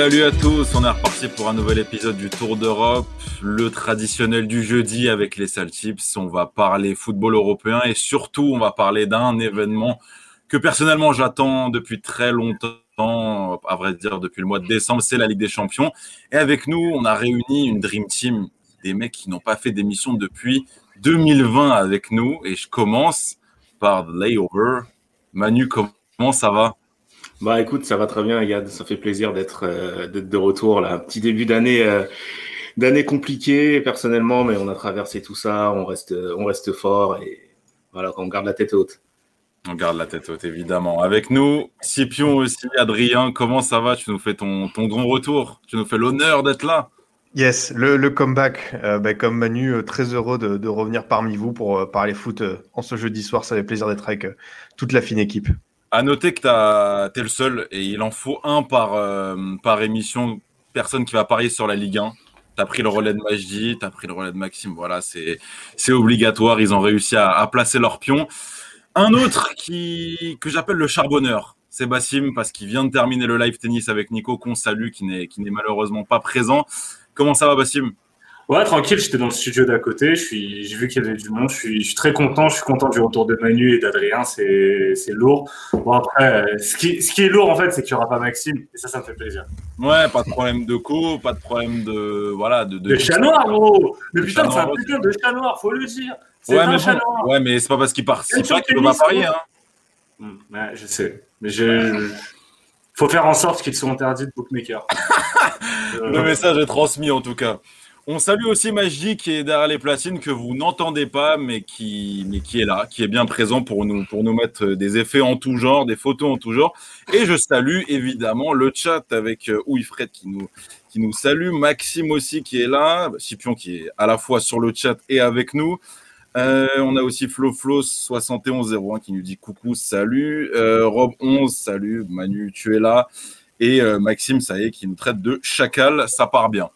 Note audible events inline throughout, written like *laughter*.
Salut à tous, on est reparti pour un nouvel épisode du Tour d'Europe, le traditionnel du jeudi avec les sales tips. On va parler football européen et surtout on va parler d'un événement que personnellement j'attends depuis très longtemps, à vrai dire depuis le mois de décembre, c'est la Ligue des Champions. Et avec nous, on a réuni une Dream Team, des mecs qui n'ont pas fait d'émission depuis 2020 avec nous. Et je commence par Layover. Manu, comment ça va? Bah écoute, ça va très bien, Yad. Ça fait plaisir d'être euh, de retour là. Petit début d'année euh, d'année compliquée personnellement, mais on a traversé tout ça. On reste on reste fort et voilà, on garde la tête haute. On garde la tête haute évidemment. Avec nous, Scipion aussi, Adrien. Comment ça va? Tu nous fais ton ton grand retour. Tu nous fais l'honneur d'être là. Yes, le, le comeback. Euh, bah, comme Manu, euh, très heureux de, de, revenir parmi vous pour euh, parler foot en ce jeudi soir. Ça fait plaisir d'être avec toute la fine équipe. À noter que tu es le seul et il en faut un par, euh, par émission, personne qui va parier sur la Ligue 1. Tu pris le relais de Majdi, tu as pris le relais de Maxime. Voilà, c'est obligatoire. Ils ont réussi à, à, placer leur pion. Un autre qui, que j'appelle le charbonneur, c'est Bassim, parce qu'il vient de terminer le live tennis avec Nico, qu'on salue, qui n'est malheureusement pas présent. Comment ça va, Bassim? Ouais, tranquille, j'étais dans le studio d'à côté, j'ai vu qu'il y avait du monde, je suis, je suis, très content, je suis content du retour de Manu et d'Adrien, c'est lourd. Bon, après, ce qui, ce qui est lourd, en fait, c'est qu'il n'y aura pas Maxime, et ça, ça me fait plaisir. Ouais, pas de problème de co, pas de problème de. Voilà, de. De, chat noir, gros Mais putain, c'est un putain de chat noir, faut le dire Ouais, un mais chat noir. ouais, mais c'est pas parce qu'il participe pas qu'il peut pas parier, hein. Hmm, ouais, je sais. Mais je. Faut faire en sorte qu'ils soient interdits de bookmaker. Le *laughs* message est transmis en tout cas. On salue aussi Magie qui est derrière les platines que vous n'entendez pas mais qui, est là, qui est bien présent pour nous, pour nous mettre des effets en tout genre, des photos en tout genre. Et je salue évidemment le chat avec euh, Ouifred qui nous, qui nous salue, Maxime aussi qui est là, Scipion qui est à la fois sur le chat et avec nous. Euh, on a aussi FloFlo 7101 qui nous dit coucou, salut. Euh, Rob 11, salut. Manu, tu es là. Et euh, Maxime, ça y est, qui nous traite de chacal, ça part bien.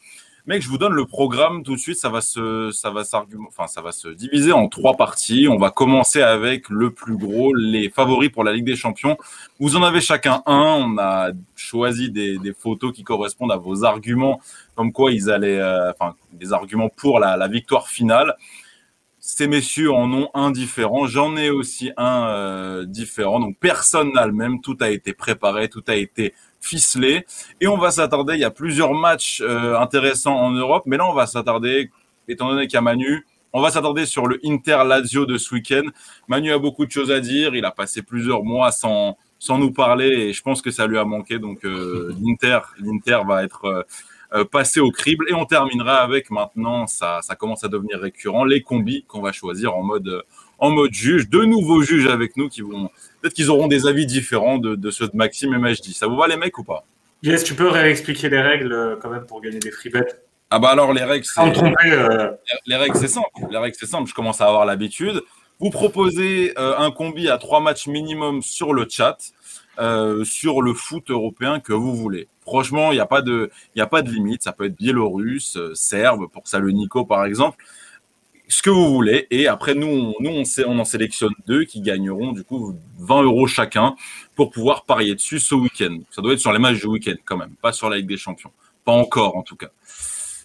Mec, je vous donne le programme tout de suite. Ça va se, ça va enfin, ça va se diviser en trois parties. On va commencer avec le plus gros, les favoris pour la Ligue des Champions. Vous en avez chacun un. On a choisi des, des photos qui correspondent à vos arguments, comme quoi ils allaient, euh, enfin, des arguments pour la, la, victoire finale. Ces messieurs en ont un différent. J'en ai aussi un euh, différent. Donc personne n'a le même. Tout a été préparé, tout a été ficelé. Et on va s'attarder, il y a plusieurs matchs euh, intéressants en Europe, mais là, on va s'attarder, étant donné qu'il y a Manu, on va s'attarder sur le Inter Lazio de ce week-end. Manu a beaucoup de choses à dire. Il a passé plusieurs mois sans, sans nous parler et je pense que ça lui a manqué. Donc, euh, l'Inter, va être euh, passé au crible. Et on terminera avec maintenant, ça, ça commence à devenir récurrent, les combis qu'on va choisir en mode, en mode juge. Deux nouveaux juges avec nous qui vont peut-être qu'ils auront des avis différents de, ceux de Maxime et Majdi. Ça vous va les mecs ou pas? Yes, tu peux réexpliquer les règles euh, quand même pour gagner des free bets. Ah bah alors les règles, c'est euh. les règles c'est simple. Les règles c'est simple. Je commence à avoir l'habitude. Vous proposez euh, un combi à trois matchs minimum sur le chat. sur le foot européen que vous voulez. Franchement, il n'y a pas de, il a pas de limite. Ça peut être biélorusse, serbe pour Salonico par exemple ce que vous voulez. Et après, nous, nous on, on, en sélectionne deux qui gagneront du coup 20 euros chacun pour pouvoir parier dessus ce week-end. Ça doit être sur les matchs du week-end quand même, pas sur la Ligue des Champions. Pas encore en tout cas.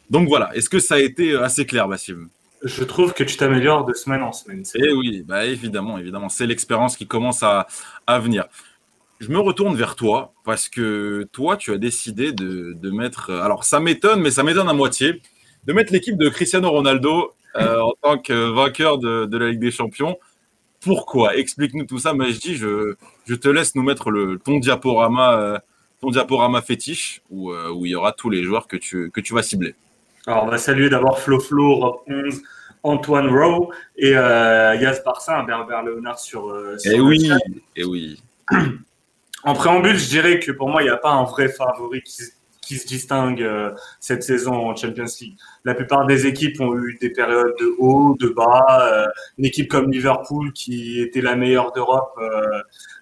Donc voilà, est-ce que ça a été assez clair, Bassim Je trouve que tu t'améliores de semaine en semaine. Eh oui, bah évidemment, évidemment. C'est l'expérience qui commence à, à venir. Je me retourne vers toi parce que toi, tu as décidé de, de mettre. Alors, ça m'étonne, mais ça m'étonne à moitié. De mettre l'équipe de Cristiano Ronaldo euh, en tant que vainqueur de, de, la Ligue des Champions. Pourquoi? Explique-nous tout ça, Majdi. Je, je te laisse nous mettre le, ton diaporama, euh, ton diaporama fétiche où, euh, où, il y aura tous les joueurs que tu, que tu vas cibler. Alors, on va saluer d'abord Flo Flo, Rob 11, Antoine Rowe et euh, Yas Barça, Berbert Léonard sur. sur et oui, et oui. En préambule, je dirais que pour moi, il n'y a pas un vrai favori qui, qui se distingue euh, cette saison en Champions League. La plupart des équipes ont eu des périodes de haut, de bas. Euh, une équipe comme Liverpool, qui était la meilleure d'Europe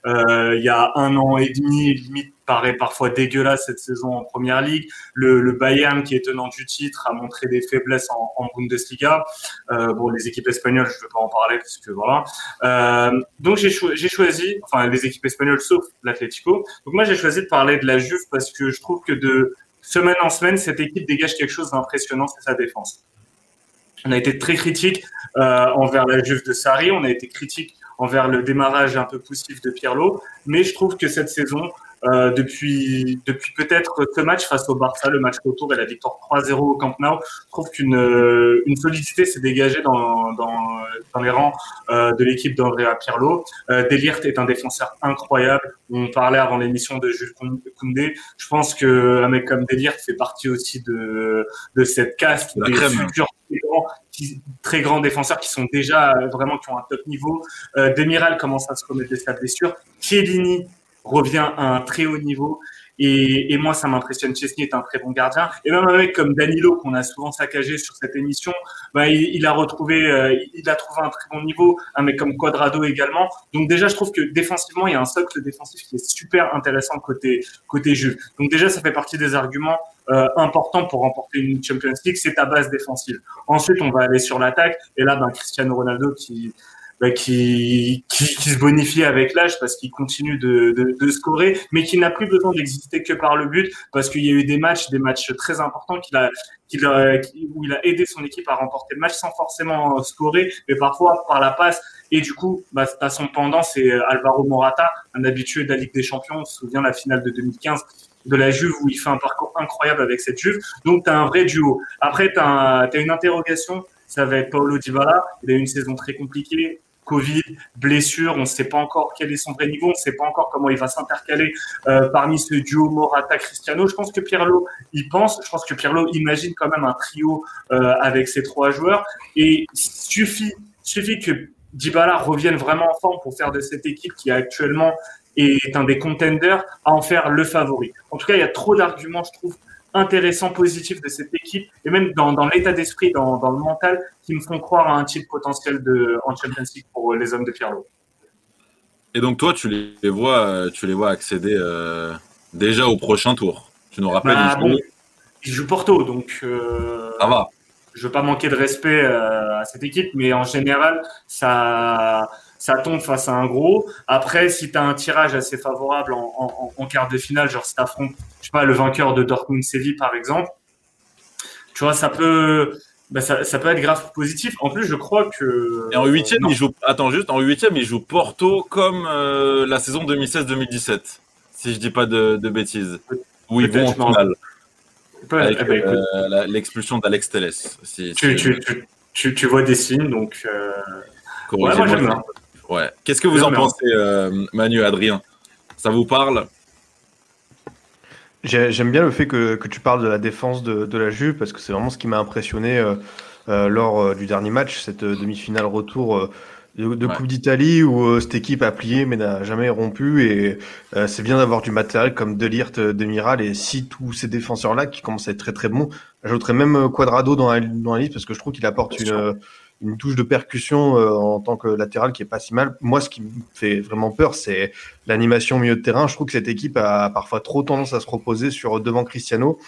euh, il y a un an et demi, limite paraît parfois dégueulasse cette saison en première ligue. Le, Bayern, qui est tenant du titre, a montré des faiblesses en, Bundesliga. Euh, bon, les équipes espagnoles, je ne vais pas en parler parce que voilà. Euh, donc j'ai cho choisi, enfin les équipes espagnoles sauf l'Atlético. Donc moi j'ai choisi de parler de la Juve parce que je trouve que de semaine en semaine, cette équipe dégage quelque chose d'impressionnant, c'est sa défense. On a été très critique euh, envers la Juve de Sarri, on a été critique envers le démarrage un peu poussif de Pirlo, mais je trouve que cette saison, euh, depuis, depuis peut-être ce match face au Barça, le match retour et la victoire 3-0 au Camp Nou, je trouve qu'une euh, une solidité s'est dégagée dans, dans, dans les rangs euh, de l'équipe d'Andrea Pirlo. Euh, Delirte est un défenseur incroyable. On parlait avant l'émission de Jules Koundé. Je pense qu'un mec comme Delirte fait partie aussi de, de cette caste La des crème. futurs très grands, qui- très grands défenseurs qui sont déjà vraiment qui ont un top niveau. Euh, Demiral commence à se remettre de sa blessure. Chiellini revient à un très haut niveau. Et, et moi, ça m'impressionne. Chesney est un très bon gardien. Et même un mec comme Danilo, qu'on a souvent saccagé sur cette émission, bah, il, a retrouvé, euh, il a trouvé un très bon niveau. Un mec comme Quadrado également. Donc déjà, je trouve que défensivement, il y a un socle défensif qui est super intéressant côté côté Juve. Donc déjà, ça fait partie des arguments euh, importants pour remporter une Champions League, c'est ta base défensive. Ensuite, on va aller sur l'attaque. Et là, ben, Cristiano Ronaldo qui bah, qui, qui, qui se bonifie avec l'âge parce qu'il continue de, de, de scorer, mais qui n'a plus besoin d'exister que par le but parce qu'il y a eu des matchs, des matchs très importants qu'il a, qu'il a, où il a aidé son équipe à remporter le match sans forcément scorer, mais parfois par la passe. Et du coup, bah, à son pendant, c'est Alvaro Morata, un habitué de la Ligue des Champions. On se souvient la finale de 2015 de la Juve où il fait un parcours incroyable avec cette Juve. Donc, tu as un vrai duo. Après, tu as, une interrogation. Ça va être Paulo Dybala. Il a eu une saison très compliquée. Covid, blessure, on ne sait pas encore quel est son vrai niveau, on ne sait pas encore comment il va s'intercaler euh, parmi ce duo Morata-Cristiano. Je pense que Pirlo y pense, je pense que Pirlo imagine quand même un trio euh, avec ces trois joueurs et suffit, suffit que Dybala revienne vraiment en forme pour faire de cette équipe qui actuellement est un des contenders à en faire le favori. En tout cas, il y a trop d'arguments, je trouve, intéressants, positifs de cette équipe et même dans, dans l'état d'esprit, dans, dans le mental, qui me font croire à un titre potentiel de, en Champions League pour les hommes de Pirlo. Et donc toi, tu les vois, tu les vois accéder euh, déjà au prochain tour. Tu nous rappelles Bah, bon, chose il joue Porto, donc euh, Ça va. je veux pas manquer de respect euh, à cette équipe, mais en général, ça, ça tombe face à un gros. Après, si tu as un tirage assez favorable en, en, en quart de finale, genre si tu affrontes, je sais pas, le vainqueur de Dortmund-Séville, par exemple, tu vois, ça peut, bah, ça, ça peut être grave positif. En plus, je crois que. Et en huitième, Non. il joue. Attends juste, en huitième, il joue Porto comme euh, la saison 2016-2017, si je dis pas de, de bêtises. Où ils vont en finale avec eh ben, euh, l'expulsion d'Alex Telles. Si, tu, si- tu, tu, tu, tu vois des signes, donc. euh, Ouais, moi, j'aime bien. Ouais. Qu'est-ce que vous en pensez, euh, Manu, Adrien? Ça vous parle? J'ai- J'aime bien le fait que, que tu parles de la défense de, de la Juve parce que c'est vraiment ce qui m'a impressionné euh, euh, lors euh, du dernier match, cette euh, demi-finale retour euh, de, de Ouais. Coupe d'Italie où euh, cette équipe a plié mais n'a jamais rompu et euh, c'est bien d'avoir du matériel comme Delirte, Demiral et si tous ces défenseurs-là qui commencent à être très très bons, j'ajouterais même Quadrado dans la, dans la liste parce que je trouve qu'il apporte une, euh, une touche de percussion euh, en tant que latéral qui est pas si mal. Moi, ce qui me fait vraiment peur, c'est l'animation au milieu de terrain. Je trouve que cette équipe a parfois trop tendance à se reposer sur devant Cristiano.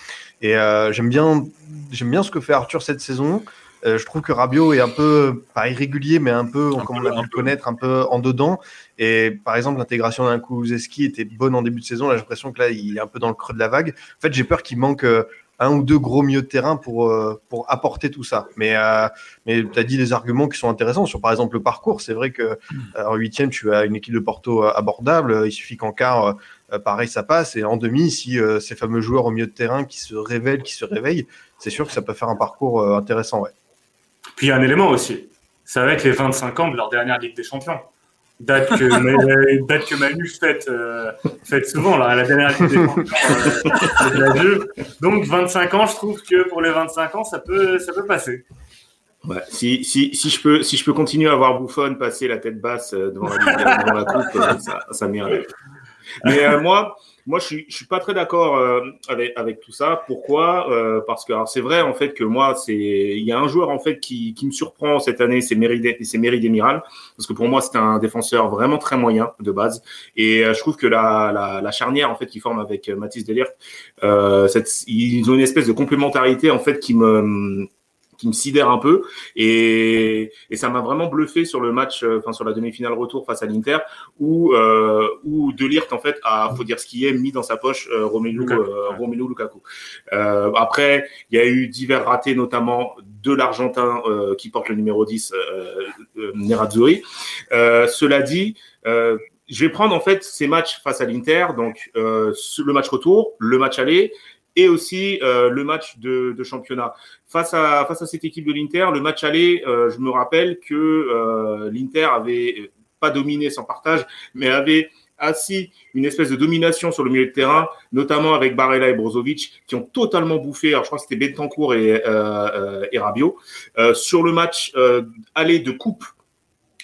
Et euh, j'aime bien, j'aime bien ce que fait Arthur cette saison. Euh, je trouve que Rabiot est un peu, pas irrégulier, mais un peu, Un comme peu, on a un pu connaître, un peu en dedans. Et par exemple, l'intégration d'un Kulusevski était bonne en début de saison. Là, j'ai l'impression que là, il est un peu dans le creux de la vague. En fait, j'ai peur qu'il manque euh, un ou deux gros milieux de terrain pour, euh, pour apporter tout ça. Mais, euh, mais tu as dit des arguments qui sont intéressants sur, par exemple, le parcours. C'est vrai que euh, en huitième, tu as une équipe de Porto abordable. Il suffit qu'en quart, pareil, ça passe. Et en demi, si ces fameux joueurs au milieu de terrain qui se révèlent, qui se réveillent, c'est sûr que ça peut faire un parcours intéressant. Ouais. Puis il y a un élément aussi. Ça va être les 25 ans de leur dernière Ligue des Champions. Date que, *laughs* Ma- date que Manu fête, euh, fête souvent, là, la dernière Ligue des Champions euh. Donc 25 ans, je trouve que pour les 25 ans, ça peut, ça peut passer. Ouais, si, si, si, je peux, si je peux continuer à voir Bouffon passer la tête basse euh, devant la, devant la coupe, ça, ça m'irait. Mais euh, moi, moi, je suis, je suis pas très d'accord euh, avec, avec tout ça. Pourquoi? Euh, Parce que c'est vrai en fait que moi, il y a un joueur en fait qui, qui me surprend cette année, c'est Méride, Demiral, parce que pour moi, c'est un défenseur vraiment très moyen de base, et je trouve que la, la, la charnière en fait qui forme avec Mathis Delirte, cette, ils ont une espèce de complémentarité en fait qui me qui me sidère un peu et, et ça m'a vraiment bluffé sur le match, euh, enfin sur la demi-finale retour face à l'Inter où euh, où Delirte en fait a, faut dire ce qui est, mis dans sa poche euh, Romelu Lukaku. Euh, Romelu Lukaku. Euh, après, il y a eu divers ratés, notamment de l'Argentin euh, qui porte le numéro 10, euh, Nerazzurri. cela dit. je vais prendre en fait ces matchs face à l'Inter, donc le match retour, le match aller, et aussi euh, le match de, championnat. Face à, face à cette équipe de l'Inter, le match aller, euh, je me rappelle que euh, l'Inter avait pas dominé sans partage, mais avait assis une espèce de domination sur le milieu de terrain, notamment avec Barella et Brozovic, qui ont totalement bouffé, alors je crois que c'était Bentancourt et, et sur le match aller de coupe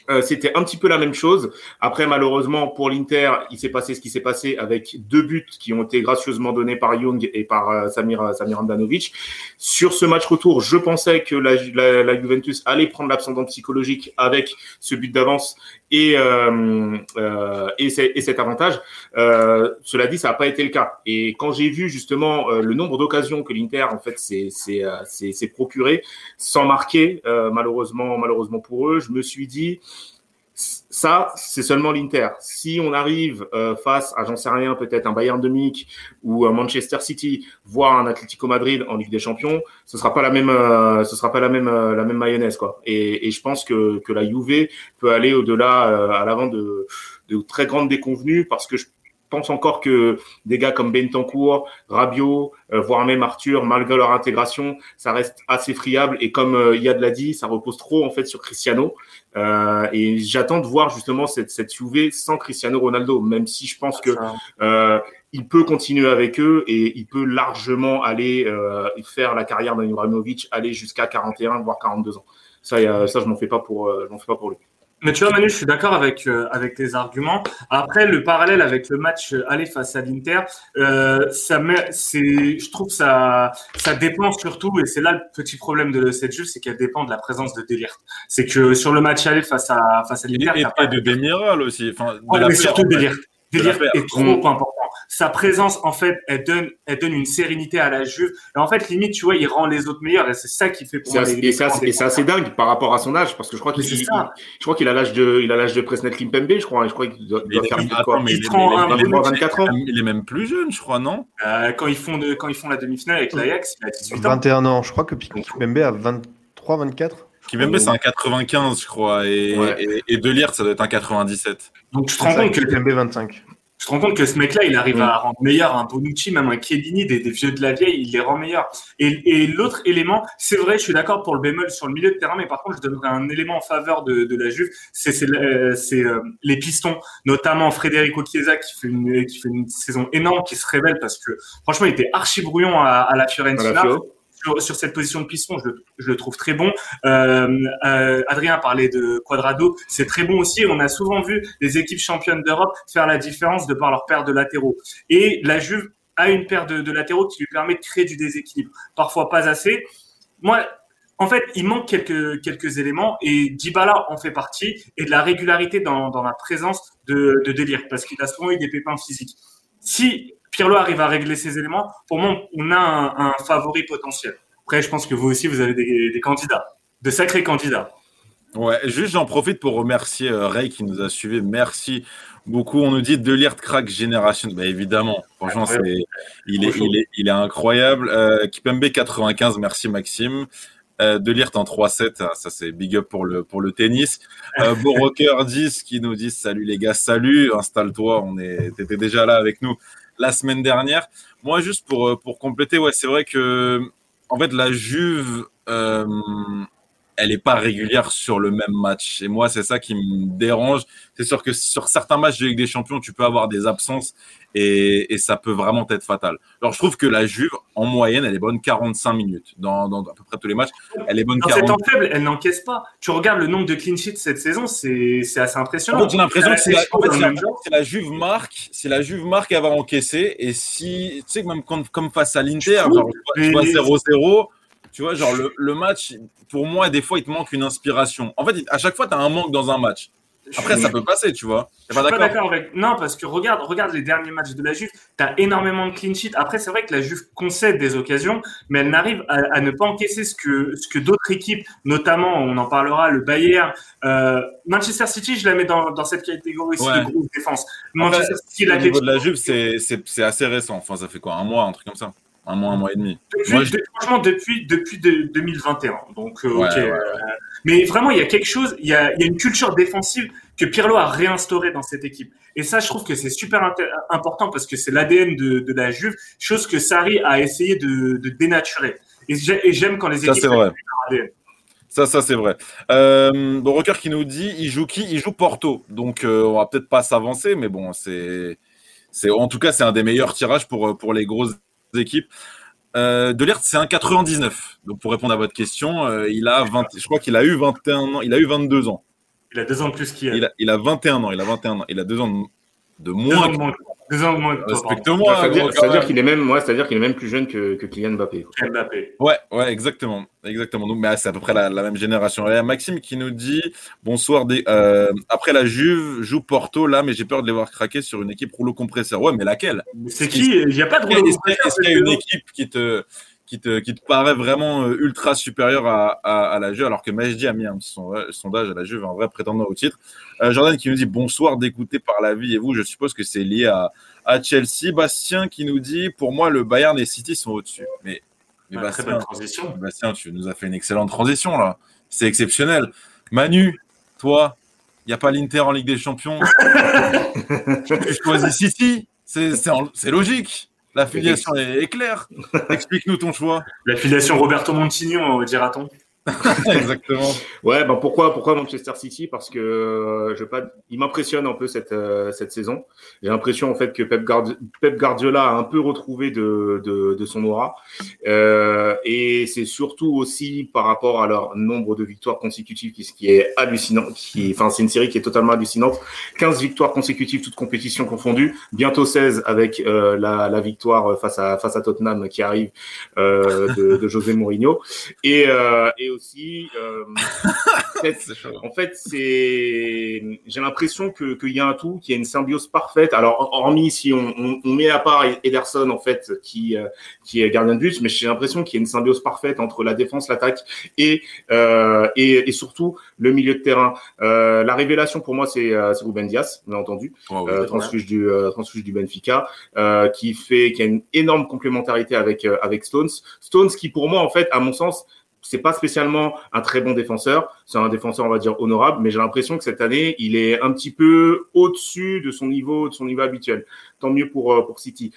euh, c'était un petit peu la même chose. Après, malheureusement, pour l'Inter, il s'est passé ce qui s'est passé avec deux buts qui ont été gracieusement donnés par Young et par euh, Samir, Samir Andanovic. Sur ce match retour, je pensais que la, la, la Juventus allait prendre l'absendant psychologique avec ce but d'avance et, euh, euh, et, et, cet avantage. Euh, cela dit, ça n'a pas été le cas. Et quand j'ai vu justement euh, le nombre d'occasions que l'Inter en fait s'est procuré sans marquer, malheureusement malheureusement pour eux, je me suis dit ça, c'est seulement l'Inter. Si on arrive euh, face à, j'en sais rien, peut-être un Bayern de Munich ou un Manchester City, voire un Atlético Madrid en Ligue des Champions, ce sera pas la même, euh, ce sera pas la même, euh, la même mayonnaise quoi. Et, et, je pense que, que la Juve peut aller au-delà, à l'avant de, de très grandes déconvenues parce que je pense encore que des gars comme Bentancourt, Rabiot, voire même Arthur, malgré leur intégration, ça reste assez friable. Et comme euh, Yad l'a dit, ça repose trop en fait sur Cristiano. Euh, et j'attends de voir justement cette, cette Juve sans Cristiano Ronaldo, même si je pense que euh, il peut continuer avec eux et il peut largement aller euh, faire la carrière d'un aller jusqu'à 41 voire 42 ans. Ça, ça je m'en fais pas pour, je m'en fais pas pour lui. Mais tu vois, Manu, je suis d'accord avec, euh, avec tes arguments. Après, le parallèle avec le match euh, aller face à l'Inter, euh, ça met, je trouve que ça, ça dépend surtout, et c'est là le petit problème de cette jeu, c'est qu'elle dépend de la présence de Delirte. C'est que sur le match aller face à, face à l'Inter. Et, et, de Demiral aussi. Enfin, mais surtout Est trop mm. important sa présence, en fait, elle donne, elle donne une sérénité à la Juve. Et en fait, limite, tu vois, il rend les autres meilleurs. Et c'est ça qui fait pour moi. et c'est assez dingue par rapport à son âge, parce que je crois qu'il, je crois qu'il a l'âge de, il a l'âge de Presnel Kimpembe, je crois. Je crois qu'il doit, faire il, quoi, mais il, il, il, 24 ans. Il est même plus jeune, je crois, non? Euh, Quand ils font de, quand ils font la demi-finale avec l'Ajax, il a 18 ans. 21 ans. Je crois que Kimpembe a 23, 24. Kimpembe, c'est un 95, je crois, et, ouais. et, et Delire, ça doit être un 97. Donc tu te rends compte que Kimpembe 25 je te rends compte que ce mec-là, il arrive à rendre meilleur un Bonucci, même un Chiellini, des, des, vieux de la vieille, il les rend meilleurs. Et, et l'autre élément, c'est vrai, je suis d'accord pour le bémol sur le milieu de terrain, mais par contre, je donnerais un élément en faveur de, de la Juve, c'est euh, euh, les pistons, notamment Federico Chiesa qui fait, une, qui fait une saison énorme, qui se révèle parce que franchement, il était archi brouillon à, à la Fiorentina sur, cette position de piston, je, le trouve très bon. Euh, euh, Adrien parlait de Quadrado, c'est très bon aussi. On a souvent vu des équipes championnes d'Europe faire la différence de par leur paire de latéraux. Et la Juve a une paire de, latéraux qui lui permet de créer du déséquilibre. Parfois pas assez. Moi, en fait, il manque quelques, éléments et Dybala en fait partie et de la régularité dans, dans la présence de, de délire parce qu'il a souvent eu des pépins physiques. Si Pirlo arrive à régler ces éléments, pour moi, on a un, favori potentiel. Après, je pense que vous aussi, vous avez des, candidats, de sacrés candidats. Ouais, juste j'en profite pour remercier euh, Ray qui nous a suivis. Merci beaucoup. On nous dit de lire crack génération. Bah, évidemment, franchement, c'est, il, est, il, est, il est incroyable. Euh, Kipembe 95, merci Maxime. Euh, de en 3-7, ah, ça c'est big up pour le, pour le tennis. Euh, *laughs* Rocker 10 qui nous dit salut les gars, salut, installe-toi, on est, t'étais déjà là avec nous la semaine dernière. Moi, juste pour, euh, pour compléter, ouais, c'est vrai que en fait, la Juve, euh, elle n'est pas régulière sur le même match. Et moi, c'est ça qui me dérange. C'est sûr que sur certains matchs de Ligue des Champions, tu peux avoir des absences et, et, ça peut vraiment être fatal. Alors, je trouve que la Juve, en moyenne, elle est bonne 45 minutes dans, dans à peu près tous les matchs. Elle est bonne dans 40... temps faible, elle n'encaisse pas. Tu regardes le nombre de clean sheets cette saison, c'est assez impressionnant. Fait, j'ai l'impression que c'est la, en fait, la, la, Juve marque, c'est la Juve marque, elle va encaisser. Et si, tu sais, même comme, comme face à l'Inter, tu vois 0-0, tu vois, genre le, le, match, pour moi, des fois, il te manque une inspiration. En fait, à chaque fois, tu as un manque dans un match. Après, ça peut passer, tu vois. Je suis pas d'accord avec. Non, parce que regarde, regarde les derniers matchs de la Juve. Tu as énormément de clean sheet. Après, c'est vrai que la Juve concède des occasions, mais elle n'arrive à, à, ne pas encaisser ce que, ce que d'autres équipes, notamment, on en parlera, le Bayern, euh, Manchester City, je la mets dans, dans cette catégorie ouais. de grosse défense. Manchester Après, City, la niveau de la Juve, c'est assez récent. Enfin, ça fait quoi Un mois, un truc comme ça un mois, un mois et demi. Depuis, Moi, je... Franchement, depuis, depuis de, 2021. Donc, euh, ouais, ok. Ouais, ouais. Mais vraiment, il y a quelque chose, il y a, il y a une culture défensive que Pirlo a réinstaurée dans cette équipe. Et ça, je trouve que c'est super important parce que c'est l'ADN de, de, la Juve, chose que Sarri a essayé de, de dénaturer. Et j'aime quand les équipes. Ça, c'est vrai. Ça, ça c'est vrai. Euh, bon, Rocker qui nous dit, il joue qui? Il joue Porto. Donc, euh, on va peut-être pas s'avancer, mais bon, c'est, c'est, en tout cas, c'est un des meilleurs tirages pour pour les grosses équipes. Euh, Delert, c'est un 99. Donc, pour répondre à votre question, euh, il a 20, je crois qu'il a eu 21 ans, il a eu 22 ans. Il a deux ans de plus qu'il a. Il, a. il a 21 ans, il a 21 ans. Il a deux ans de, moins. Respecte-moi. C'est-à-dire c'est qu'il est même, ouais, c'est-à-dire qu'il est même plus jeune que, que Kylian Mbappé. Kylian Mbappé. Ouais, ouais, exactement, exactement. Donc, mais c'est à peu près la, la même génération. Et Maxime qui nous dit bonsoir. Des, euh, après la Juve joue Porto là, mais j'ai peur de les voir craquer sur une équipe rouleau compresseur. Ouais, mais laquelle? C'est qui? Il n'y a pas de rouleau compresseur. Est-ce qu'il y a une équipe qui te qui te, qui te paraît vraiment ultra supérieur à, à, à la Juve, alors que Majdi a mis un petit sondage à la Juve, un vrai prétendant au titre. Euh, Jordan qui nous dit bonsoir d'écouter par la vie et vous, je suppose que c'est lié à, à Chelsea. Bastien qui nous dit pour moi, le Bayern et City sont au-dessus. Mais, mais ah, Bastien, transition. Bastien, tu nous as fait une excellente transition là. C'est exceptionnel. Manu, toi, il n'y a pas l'Inter en Ligue des Champions. *laughs* tu choisis City. C'est logique. La filiation est, claire. *laughs* Explique-nous ton choix. La filiation Roberto Montignon, dira-t-on. *laughs* Exactement. Ouais, ben pourquoi, pourquoi Manchester City? Parce que euh, je pas, il m'impressionne un peu cette euh, cette saison. J'ai l'impression en fait que Pep, Guardi Pep, Guardiola a un peu retrouvé de de, de son aura, euh, et c'est surtout aussi par rapport à leur nombre de victoires consécutives, qui, qui est hallucinant. Qui, enfin, c'est une série qui est totalement hallucinante. 15 victoires consécutives, toutes compétitions confondues. Bientôt 16 avec euh, la, la victoire face à face à Tottenham qui arrive euh, de, de José Mourinho et, et aussi. Euh, *laughs* en fait, c'est. J'ai l'impression que qu'il y a un tout, qu'il y a une symbiose parfaite. Alors, hormis si on, on, on met à part Ederson en fait, qui euh, qui est gardien de but, mais j'ai l'impression qu'il y a une symbiose parfaite entre la défense, l'attaque et, euh, et et surtout le milieu de terrain. Euh, la révélation pour moi, c'est euh, Ruben Dias, bien entendu, oh, oui, transfuge du transfuge du Benfica, qui fait qui a une énorme complémentarité avec avec Stones. Stones qui pour moi en fait, à mon sens, c'est pas spécialement un très bon défenseur, c'est un défenseur on va dire honorable, mais j'ai l'impression que cette année il est un petit peu au-dessus de son niveau, de son niveau habituel. Tant mieux pour pour City.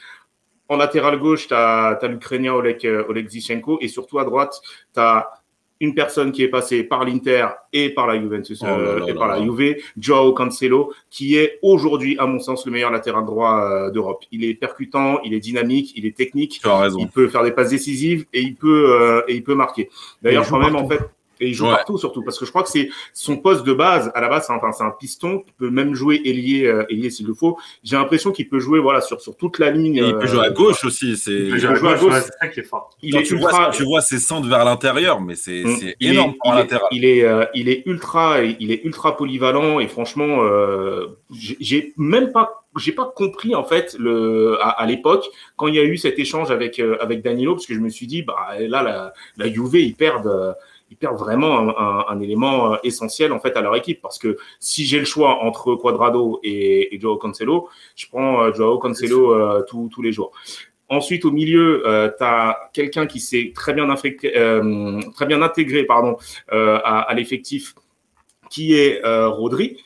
En latéral gauche, tu as, l'Ukrainien Oleg, Oleg Zichenko et surtout à droite, tu as une personne qui est passée par l'Inter et par la Juventus oh là et par la Juve, Joao Cancelo, qui est aujourd'hui, à mon sens, le meilleur latéral droit euh, d'Europe. Il est percutant, il est dynamique, il est technique, il peut faire des passes décisives et il peut euh, et il peut marquer. D'ailleurs, quand même en fait, et il joue ouais. partout surtout parce que je crois que c'est son poste de base à la base c'est un, un, piston qui peut même jouer ailier euh, ailier s'il le faut j'ai l'impression qu'il peut jouer voilà sur sur toute la ligne il peut jouer à gauche aussi c'est il peut jouer à gauche, c'est ça qui est fort il est tu, ultra... vois, tu vois ses centres vers l'intérieur mais c'est mmh. énorme latéral il est euh, il est ultra il est ultra polyvalent et franchement euh, j'ai même pas j'ai pas compris en fait le à, à l'époque quand il y a eu cet échange avec euh, avec Danilo parce que je me suis dit bah là la la Juve ils perdent ils perdent vraiment un, un, un, élément essentiel en fait à leur équipe parce que si j'ai le choix entre Quadrado et, et Joao Cancelo, je prends euh, Joao Cancelo euh, tous, tous les jours. Ensuite, au milieu, euh, tu as quelqu'un qui s'est très bien infecté, euh, très bien intégré pardon, euh, à, à l'effectif, qui est euh, Rodri.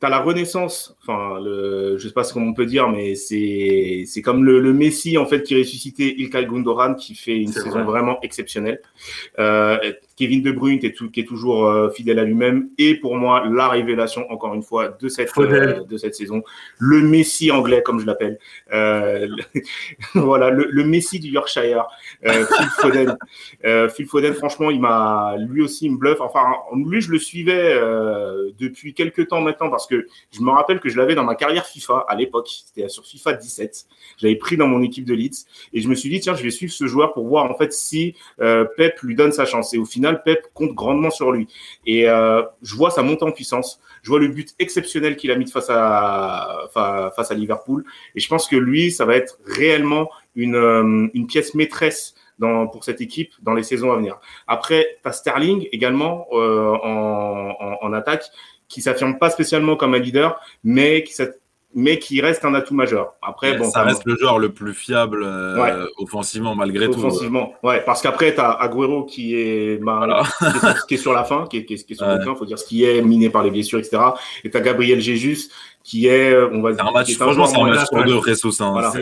Tu as la renaissance, enfin, le, je sais pas ce qu'on peut dire, mais c'est c'est comme le, le Messi en fait qui ressuscitait Ilkay Gundogan, qui fait une saison vrai. vraiment exceptionnelle. Euh, Kevin De Bruyne qui est, qui est toujours euh, fidèle à lui-même. Et pour moi, la révélation, encore une fois, de cette, euh, de cette saison, le Messi anglais, comme je l'appelle. *laughs* Voilà, le, le, Messi du Yorkshire, Phil Foden. *laughs* Phil Foden, franchement, il m'a, lui aussi, il me bluffe. Enfin, lui, je le suivais depuis quelques temps maintenant parce que je me rappelle que je l'avais dans ma carrière FIFA à l'époque. C'était sur FIFA 17. J'avais pris dans mon équipe de Leeds et je me suis dit, tiens, je vais suivre ce joueur pour voir en fait si Pep lui donne sa chance. Et au final, Pep compte grandement sur lui. Et euh, je vois sa montée en puissance. Je vois le but exceptionnel qu'il a mis face à, face à Liverpool. Et je pense que lui, ça va être réellement une, euh, une pièce maîtresse pour cette équipe dans les saisons à venir. Après, tu Sterling également euh, en, en, en, attaque qui s'affirme pas spécialement comme un leader, mais qui mais qui reste un atout majeur. Après, bon, ça reste le joueur le plus fiable euh, offensivement malgré tout. Offensivement, ouais, parce qu'après tu as Agüero qui est, bah, *laughs* qui, est sur, la fin, qui est, qui est, qui est sur le faut dire ce qui est miné par les blessures, etc. Et tu as Gabriel Jesus qui est, on va dire, un match, franchement, c'est un match pour deux, Ressus. Hein, voilà.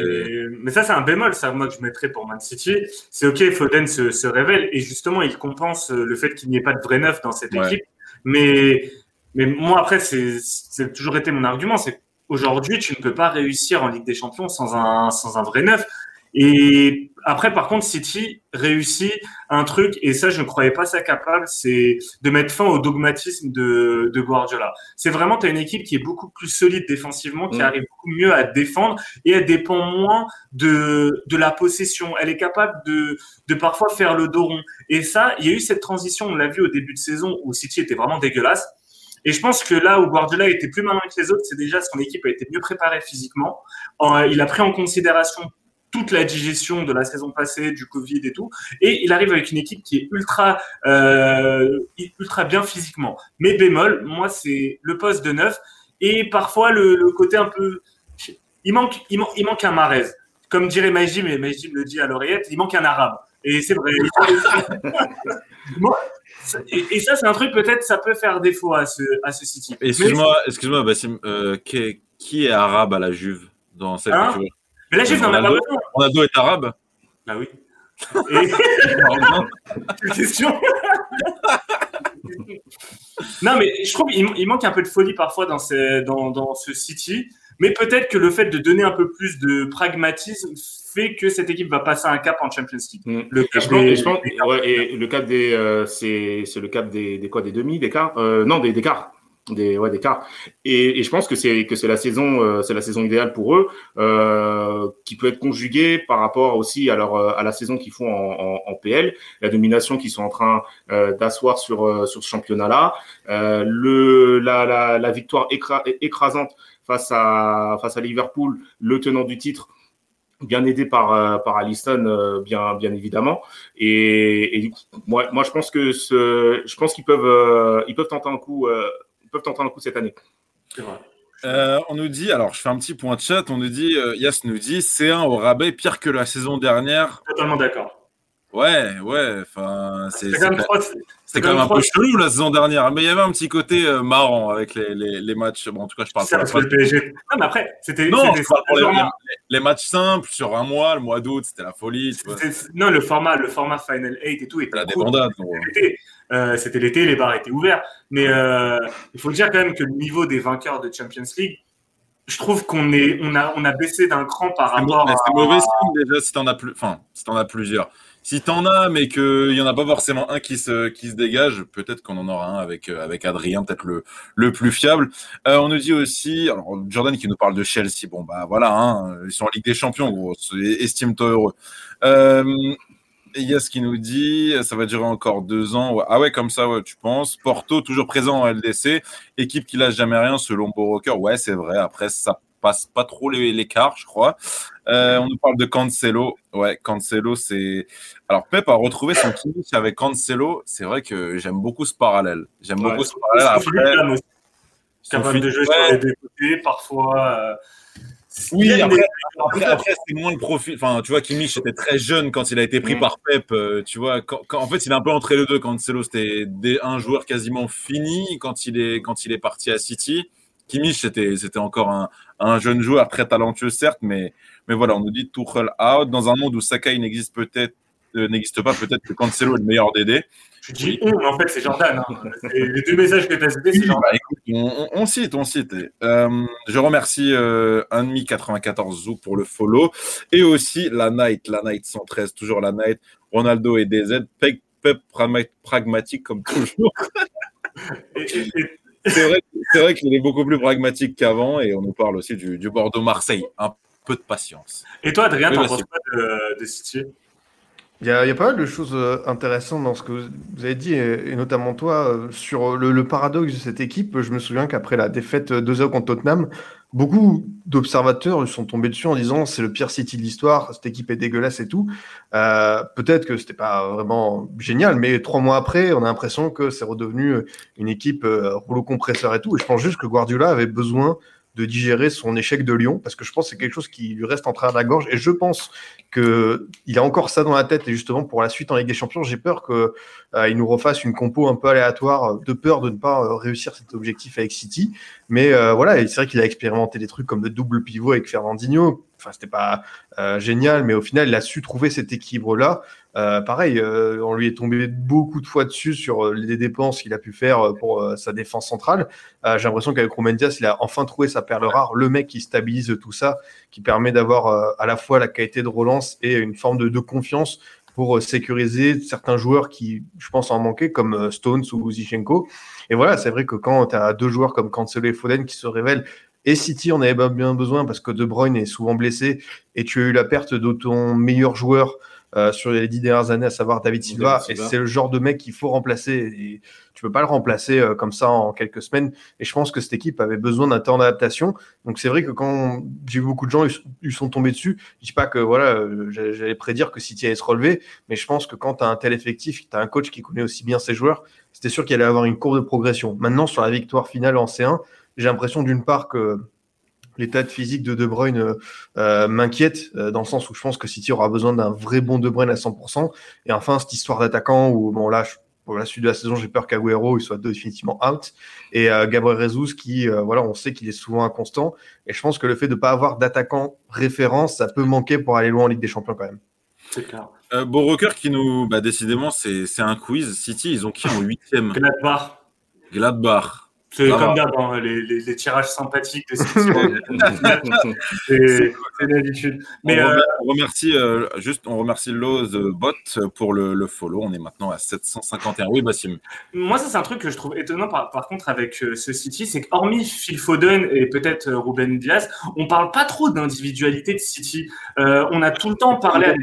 Mais ça, c'est un bémol, ça, moi, que je mettrais pour Man City. C'est OK, Foden se, se, révèle et justement, il compense le fait qu'il n'y ait pas de vrai neuf dans cette équipe. Mais, mais moi, après, c'est toujours été mon argument, c'est Aujourd'hui, tu ne peux pas réussir en Ligue des Champions sans un, sans un vrai neuf. Et après, par contre, City réussit un truc, et ça, je ne croyais pas ça capable, c'est de mettre fin au dogmatisme de, de Guardiola. C'est vraiment, tu as une équipe qui est beaucoup plus solide défensivement, qui mm. arrive beaucoup mieux à défendre, et elle dépend moins de, de la possession. Elle est capable de, de parfois faire le dos rond. Et ça, il y a eu cette transition, on l'a vu au début de saison, où City était vraiment dégueulasse. Et je pense que là où Guardiola était plus malin que les autres, c'est déjà son équipe a été mieux préparée physiquement. il a pris en considération toute la digestion de la saison passée, du Covid et tout, et il arrive avec une équipe qui est ultra, euh, ultra bien physiquement. Mais bémol, moi c'est le poste de neuf et parfois le, côté un peu, il manque, il, il manque un Marez. Comme dirait Majim, et Majim le dit à l'oreillette, il manque un arabe. Et c'est vrai. *laughs* Et, ça, c'est un truc, peut-être, ça peut faire défaut à ce, à ce City. Excuse-moi, excuse-moi Bassim, euh, qui, qui, est arabe à la Juve dans cette hein Mais la Juve n'en a pas besoin. Ronaldo est arabe Bah oui. *laughs* Et... question Non, mais je trouve qu'il manque un peu de folie parfois dans, ces, dans, dans ce City. Mais peut-être que le fait de donner un peu plus de pragmatisme fait que cette équipe va passer un cap en Champions League. Le cap et, je pense, ouais, et le cap des, euh, c'est, c'est le cap des, des quoi, des demi, des quarts, euh, non, des, des quarts. Des ouais des quarts. Et, et je pense que c'est que c'est la saison euh, c'est la saison idéale pour eux qui peut être conjuguée par rapport aussi à leur à la saison qu'ils font en, en, en, PL la domination qu'ils sont en train d'asseoir sur sur ce championnat là le la, la, la victoire écrasante face à face à Liverpool le tenant du titre bien aidé par euh, par Alisson euh, bien bien évidemment et, et, moi moi je pense que ce je pense qu'ils peuvent euh, ils peuvent tenter un coup ils peuvent tenter un coup cette année. Euh, on nous dit, alors je fais un petit point de chat, on nous dit, euh, Yas nous dit, c'est un au rabais pire que la saison dernière. Totalement d'accord. Ouais, ouais, enfin, c'est quand, même, un peu chelou la saison dernière, mais il y avait un petit côté euh, marrant avec les, les, les, matchs. Bon, en tout cas, je parle pour le PSG. Non, mais après, c'était. Non, je parle pour les, les, matchs simples sur un mois, le mois d'août, c'était la folie. Non, le format, le format Final 8 et tout était. La débandade. Euh, c'était l'été, les bars étaient ouverts. Mais euh, il faut dire quand même que le niveau des vainqueurs de Champions League, je trouve qu'on est, on a, on a baissé d'un cran par rapport. C'est mauvais signe déjà si t'en as plus, enfin, si t'en as plusieurs si t'en as, mais qu'il n'y en a pas forcément un qui se, dégage, peut-être qu'on en aura un avec, euh, Adrien, peut-être le, le plus fiable. Euh, on nous dit aussi, alors Jordan qui nous parle de Chelsea, bon bah voilà, hein, ils sont en Ligue des Champions, gros, estime-toi heureux. Il y a ce qui nous dit, ça va durer encore deux ans. Ah ouais, comme ça, tu penses. Porto, toujours présent en LDC. Équipe qui lâche jamais rien selon Boroker. Ouais, c'est vrai. Après, ça passe pas trop l'écart, je crois. Euh, on nous parle de Cancelo. Ouais, Cancelo, c'est. Alors, Pep a retrouvé son Kimmich avec Cancelo. C'est vrai que j'aime beaucoup ce parallèle. J'aime beaucoup ce parallèle. Après, capable de jouer sur les deux côtés, parfois. Euh, oui, après, après, c'est moins le profil. Enfin, tu vois, Kimmich était très jeune quand il a été pris mm. par Pep. Euh, tu vois, quand, en fait, il est un peu entre les deux. Cancelo, c'était un joueur quasiment fini quand il est, quand il est parti à City. Kimmich, c'était encore un, un, jeune joueur très talentueux, certes, mais, mais voilà, on nous dit Tuchel out. Dans un monde où Sakai n'existe peut-être n'existe pas. Peut-être que Cancelo est le meilleur DD. Tu dis on, mais en fait, c'est Jordan. Hein. les deux messages que tu as cités, c'est Jordan. Bah, écoute, on, on, cite, on cite. Euh, je remercie euh, 1,94 Zou pour le follow. Et aussi la Night, la Night 113, toujours la Night. Ronaldo et DZ. Pep, pragmatique comme toujours. C'est vrai, vrai qu'il est beaucoup plus pragmatique qu'avant et on nous parle aussi du, du Bordeaux-Marseille. Un peu de patience. Et toi, Adrien, t'en penses pas de, de City? Il y, a, il y, a, pas mal de choses euh, intéressantes dans ce que vous avez dit, et, notamment toi, euh, sur le, le, paradoxe de cette équipe. Je me souviens qu'après la défaite 2-0 contre Tottenham, beaucoup d'observateurs sont tombés dessus en disant c'est le pire City de l'histoire, cette équipe est dégueulasse et tout. Euh, Peut-être que c'était pas vraiment génial, mais trois mois après, on a l'impression que c'est redevenu une équipe euh, rouleau compresseur et tout. Et je pense juste que Guardiola avait besoin de digérer son échec de Lyon, parce que je pense que c'est quelque chose qui lui reste en travers de la gorge. Et je pense qu'il a encore ça dans la tête. Et justement, pour la suite en Ligue des Champions, j'ai peur qu'il euh, nous refasse une compo un peu aléatoire, de peur de ne pas euh, réussir cet objectif avec City. Mais euh, voilà, c'est vrai qu'il a expérimenté des trucs comme le double pivot avec Fernandinho. Enfin, c'était pas euh, génial, mais au final, il a su trouver cet équilibre-là. Euh, pareil, euh, on lui est tombé beaucoup de fois dessus sur les dépenses qu'il a pu faire pour sa défense centrale. J'ai l'impression qu'avec Romandias, il a enfin trouvé sa perle rare, le mec qui stabilise tout ça, qui permet d'avoir à la fois la qualité de relance et une forme de, de confiance pour sécuriser certains joueurs qui, je pense, en manquaient, comme Stones ou Zichenko. Et voilà, c'est vrai que quand tu as deux joueurs comme Cancelo et Foden qui se révèlent et City, on avait bien besoin parce que De Bruyne est souvent blessé et tu as eu la perte de ton meilleur joueur euh, sur les dix dernières années, à savoir David Silva. Et c'est le genre de mec qu'il faut remplacer. Et tu peux pas le remplacer euh, comme ça en quelques semaines. Et je pense que cette équipe avait besoin d'un temps d'adaptation. Donc c'est vrai que quand j'ai vu beaucoup de gens, ils, sont tombés dessus. Je dis pas que voilà, euh, j'allais prédire que City allait se relever, mais je pense que quand tu as un tel effectif, tu as un coach qui connaît aussi bien ses joueurs, c'était sûr qu'il allait avoir une courbe de progression. Maintenant, sur la victoire finale en C1, j'ai l'impression d'une part que l'état de physique de De Bruyne euh, euh, m'inquiète, euh, dans le sens où je pense que City aura besoin d'un vrai bon De Bruyne à 100%. Et enfin, cette histoire d'attaquant où, bon, là, pour la suite de la saison, j'ai peur qu'Aguero il soit définitivement out. Et Gabriel Jesus, qui, voilà, on sait qu'il est souvent inconstant. Et je pense que le fait de ne pas avoir d'attaquant référence, ça peut manquer pour aller loin en Ligue des Champions quand même. C'est clair. Euh, Rocker qui nous, bah, décidément, c'est un quiz. City, ils ont qui en huitième? Gladbach. Gladbach. C'est comme d'hab, hein, les, les, les, tirages sympathiques de *laughs* C'est *laughs* l'habitude. Mais on, euh... remercie euh, juste, on remercie Loz Bot pour le, le, follow. On est maintenant à 751. Oui, Bassim. Moi, ça c'est un truc que je trouve étonnant par, par contre avec euh, ce City, c'est qu'hormis Phil Foden et peut-être euh, Ruben Diaz, on parle pas trop d'individualité de City. on a tout le temps parlé. À...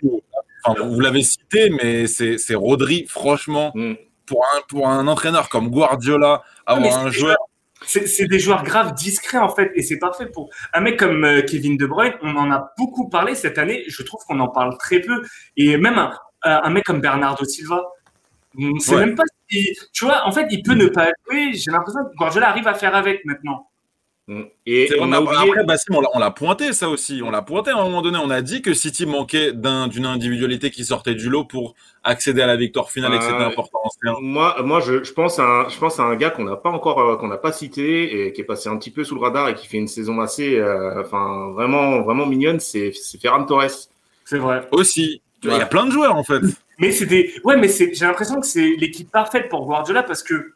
Enfin, vous l'avez cité, mais c'est Rodri, franchement. Mm pour un, pour un entraîneur comme Guardiola, avoir un joueur. C'est des joueurs graves, discrets en fait, et c'est parfait pour un mec comme euh, Kevin De Bruyne. On en a beaucoup parlé cette année. Je trouve qu'on en parle très peu, et même un, un mec comme Bernardo Silva. C'est même pas si, tu vois, en fait, il peut ne pas jouer. J'ai l'impression que Guardiola arrive à faire avec maintenant. Mm. Et on a oublié... Après, Bassim, on l'a pointé ça aussi. On l'a pointé à un moment donné. On a dit que City manquait d'une individualité qui sortait du lot pour accéder à la victoire finale et que c'était important. Moi, moi, je, je, pense à un, je pense à un gars qu'on n'a pas encore, euh, qu'on n'a pas cité et qui est passé un petit peu sous le radar et qui fait une saison assez, euh, enfin, vraiment, vraiment mignonne. C'est Ferran Torres. C'est vrai. Aussi. Il y a plein de joueurs en fait. *laughs* Mais c'était, ouais, mais j'ai l'impression que c'est l'équipe parfaite pour Guardiola parce que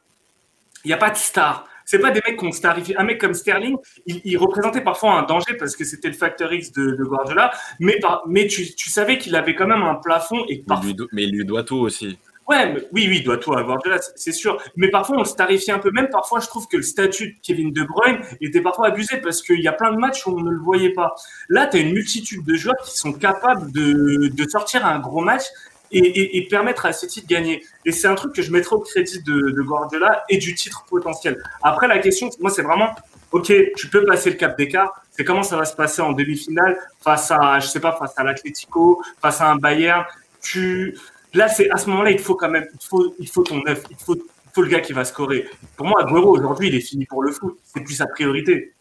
il n'y a pas de star c'est pas des mecs qui ont starifié. Un mec comme Sterling, il, représentait parfois un danger parce que c'était le facteur X de, de Guardiola, mais, par, mais tu, tu, savais qu'il avait quand même un plafond. Et parfois... mais il lui doit tout aussi. Ouais, oui, oui, il doit tout à Guardiola, c'est sûr. Mais parfois, on le starifiait un peu. Même parfois, je trouve que le statut de Kevin De Bruyne était parfois abusé parce qu'il y a plein de matchs où on ne le voyait pas. Là, tu as une multitude de joueurs qui sont capables de, de sortir un gros match et, et, et, permettre à City de gagner. Et c'est un truc que je mettrai au crédit de, de, Guardiola et du titre potentiel. Après, la question, moi, c'est vraiment, ok, tu peux passer le cap d'écart. C'est comment ça va se passer en demi-finale face à, je sais pas, face à l'Atlético, face à un Bayern. Tu, là, c'est à ce moment-là, il faut quand même, il faut, il faut ton neuf, il faut, il faut le gars qui va scorer. Pour moi, Aguero aujourd'hui, il est fini pour le foot. C'est plus sa priorité.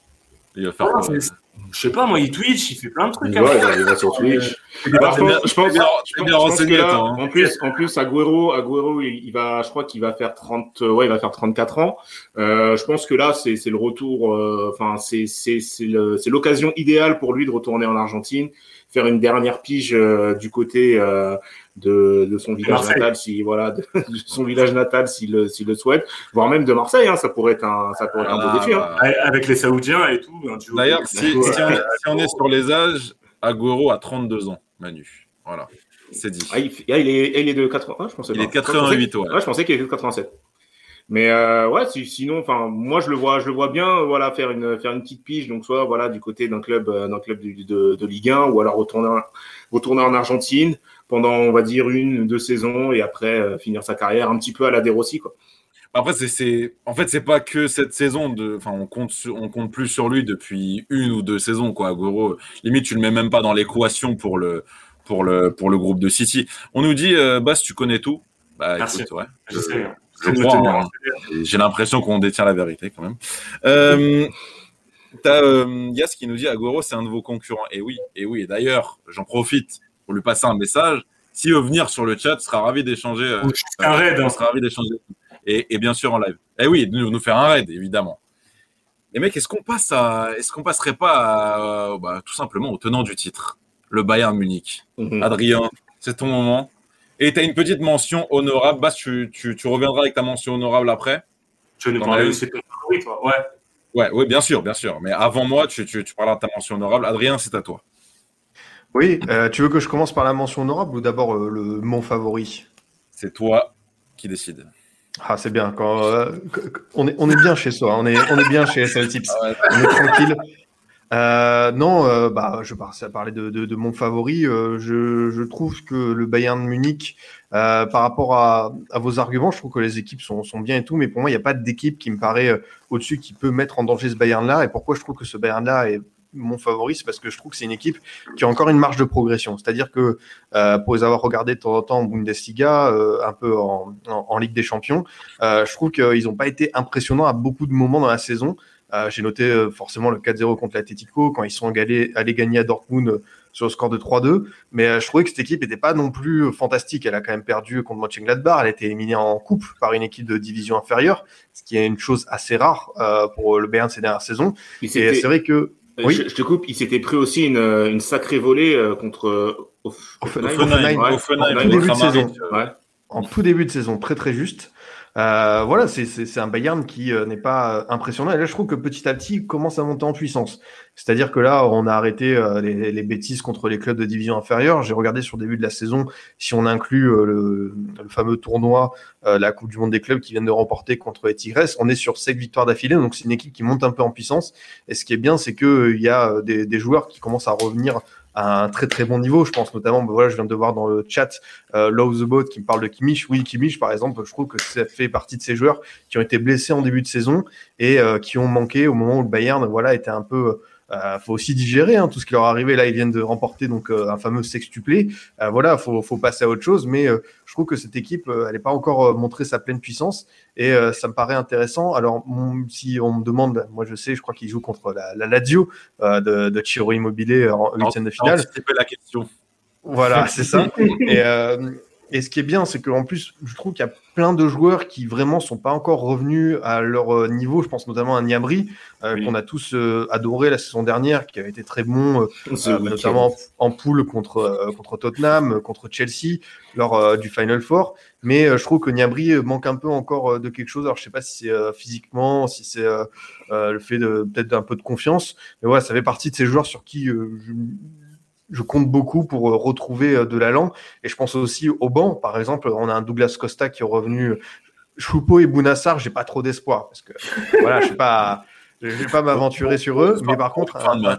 Il va faire. Je sais pas, moi, il Twitch, il fait plein de trucs. Ouais, hein. il va sur Twitch. je pense, que en plus, en plus, Agüero, Agüero, il, va, je crois qu'il va faire 30, ouais, il va faire 34 ans. Euh, je pense que là, c'est, c'est le retour, euh, enfin, c'est, c'est, c'est, c'est l'occasion idéale pour lui de retourner en Argentine. Faire une dernière pige du côté de, son village natal, si voilà, de, son village natal s'il le, le souhaite, voire même de Marseille, hein, ça pourrait être un, ça pourrait être un beau Ah, défi. hein. Avec les Saoudiens et tout. hein. D'ailleurs, si, on, est- si on est sur les âges, Agoro a 32 ans, Manu. Voilà, c'est dit. Ah, il, ah, il est, il est de 80, ah, je pensais Il pas. est de 88, ouais. Ouais, je pensais qu'il était de 87. Mais euh, ouais, si- sinon, enfin, moi je le vois, je le vois bien, voilà, faire une faire une petite pige, donc soit voilà du côté d'un club, euh, d'un club de, de Ligue 1, ou alors retourner en- retourner en Argentine pendant, on va dire une deux saisons, et après euh, finir sa carrière un petit peu à la De Rossi, quoi. Après, c'est, c'est, en fait, c'est pas que cette saison. De, enfin, on compte, sur- on compte plus sur lui depuis une ou deux saisons, quoi. Agoro, limite, tu le mets même pas dans l'équation pour le, pour le, pour le groupe de City. On nous dit, euh, Bas, tu connais tout? Bah, Merci. écoute, ouais. Je sais. Je Je hein. J'ai l'impression qu'on détient la vérité quand même. Euh, T'as euh, Yas qui nous dit Agoro, c'est un de vos concurrents. Et oui, et oui. Et d'ailleurs, j'en profite pour lui passer un message. S'il veut venir sur le chat, il sera ravi d'échanger. euh, un raid. hein. on sera ravi d'échanger. Et, et bien sûr en live. Et oui, de nous, nous faire un raid, évidemment. Les mecs, est-ce qu'on passe à, est-ce qu'on passerait pas à, euh, bah, tout simplement au tenant du titre, le Bayern Munich. Mhm. Adrien, c'est ton moment. Et tu as une petite mention honorable. Bas, tu, tu, tu reviendras avec ta mention honorable après. Envie, une c'est ton favori, toi? Ouais. Ouais, ouais, bien sûr, bien sûr. Mais avant moi, tu, tu, tu parleras de ta mention honorable. Adrien, c'est à toi. Oui, euh, tu veux que je commence par la mention honorable ou d'abord euh, le mon favori? C'est toi qui décides. Ah, c'est bien. Quand, euh, on, est, on est bien chez soi. On est, on est bien chez SL Tips. Ah ouais. On est tranquille. Euh, non, euh, bah, je par- ça parler de, de, de mon favori. euh, je, je trouve que le Bayern de Munich, euh, par rapport à, à vos arguments, je trouve que les équipes sont, sont bien et tout, mais pour moi, il n'y a pas d'équipe qui me paraît euh, au-dessus qui peut mettre en danger ce Bayern-là. Et pourquoi je trouve que ce Bayern-là est mon favori, c'est parce que je trouve que c'est une équipe qui a encore une marge de progression. C'est-à-dire que euh, pour les avoir regardés de temps en temps en Bundesliga, euh, un peu en, en, en Ligue des Champions, euh, je trouve qu'ils n'ont pas été impressionnants à beaucoup de moments dans la saison. Euh, J'ai noté euh, forcément le 4-0 contre l'Atletico quand ils sont allés, allés gagner à Dortmund euh, sur le score de 3-2. Mais euh, je trouvais que cette équipe n'était pas non plus euh, fantastique. Elle a quand même perdu contre Mönchengladbach. Elle a été éliminée en coupe par une équipe de division inférieure, ce qui est une chose assez rare euh, pour le Bayern ces dernières saisons. Et c'est vrai que oui. je, je te coupe, il s'était pris aussi une, une sacrée volée euh, contre Offenheim. Offenheim, tout début de saison. Ouais. en tout début de saison, très très juste. Euh, voilà, c'est- un Bayern qui euh, n'est pas euh, impressionnant. Et là, je trouve que petit à petit, il commence à monter en puissance. C'est-à-dire que là, on a arrêté les, bêtises contre les clubs de division inférieure. J'ai regardé sur le début de la saison, si on inclut le, fameux tournoi, la Coupe du Monde des clubs qui viennent de remporter contre les Tigres, on est sur sept victoires d'affilée. Donc, c'est une équipe qui monte un peu en puissance. Et ce qui est bien, c'est qu'il y a des joueurs qui commencent à revenir à un très très bon niveau. Je pense notamment, ben voilà, je viens de voir dans le chat euh, Love the Boat qui me parle de Kimmich. Oui, Kimmich, par exemple, je trouve que ça fait partie de ces joueurs qui ont été blessés en début de saison et euh, qui ont manqué au moment où le Bayern, voilà, était un peu. Euh, faut aussi digérer hein, tout ce qui leur est arrivé. Là, ils viennent de remporter donc euh, un fameux sextuplé. Euh, voilà, faut, faut passer à autre chose. Mais euh, je trouve que cette équipe, elle n'est pas encore montré sa pleine puissance et ça me paraît intéressant. Alors, mon- si on me demande, moi je sais, je crois qu'ils jouent contre la, la Lazio de, de Ciro Immobilier en huitième de finale. Anticiper la question. Voilà, c'est ça. *laughs* Et, et ce qui est bien, c'est qu'en plus, je trouve qu'il y a plein de joueurs qui vraiment sont pas encore revenus à leur euh, niveau. Je pense notamment à Niabri, euh, Oui. qu'on a tous euh, adoré la saison dernière, qui avait été très bon, euh, notamment en, en poule contre, contre Tottenham, contre Chelsea, lors du Final Four. Mais je trouve que Niabri manque un peu encore de quelque chose. Alors, je sais pas si c'est physiquement, si c'est le fait de peut-être d'un peu de confiance. Mais voilà, ça fait partie de ces joueurs sur qui je, je compte beaucoup pour euh, retrouver euh, de l'allant. Et je pense aussi au banc. Par exemple, on a un Douglas Costa qui est revenu. Choupo et Bounassar, j'ai pas trop d'espoir parce que *laughs* voilà, je sais pas, je vais pas m'aventurer sur eux. Mais par contre, un,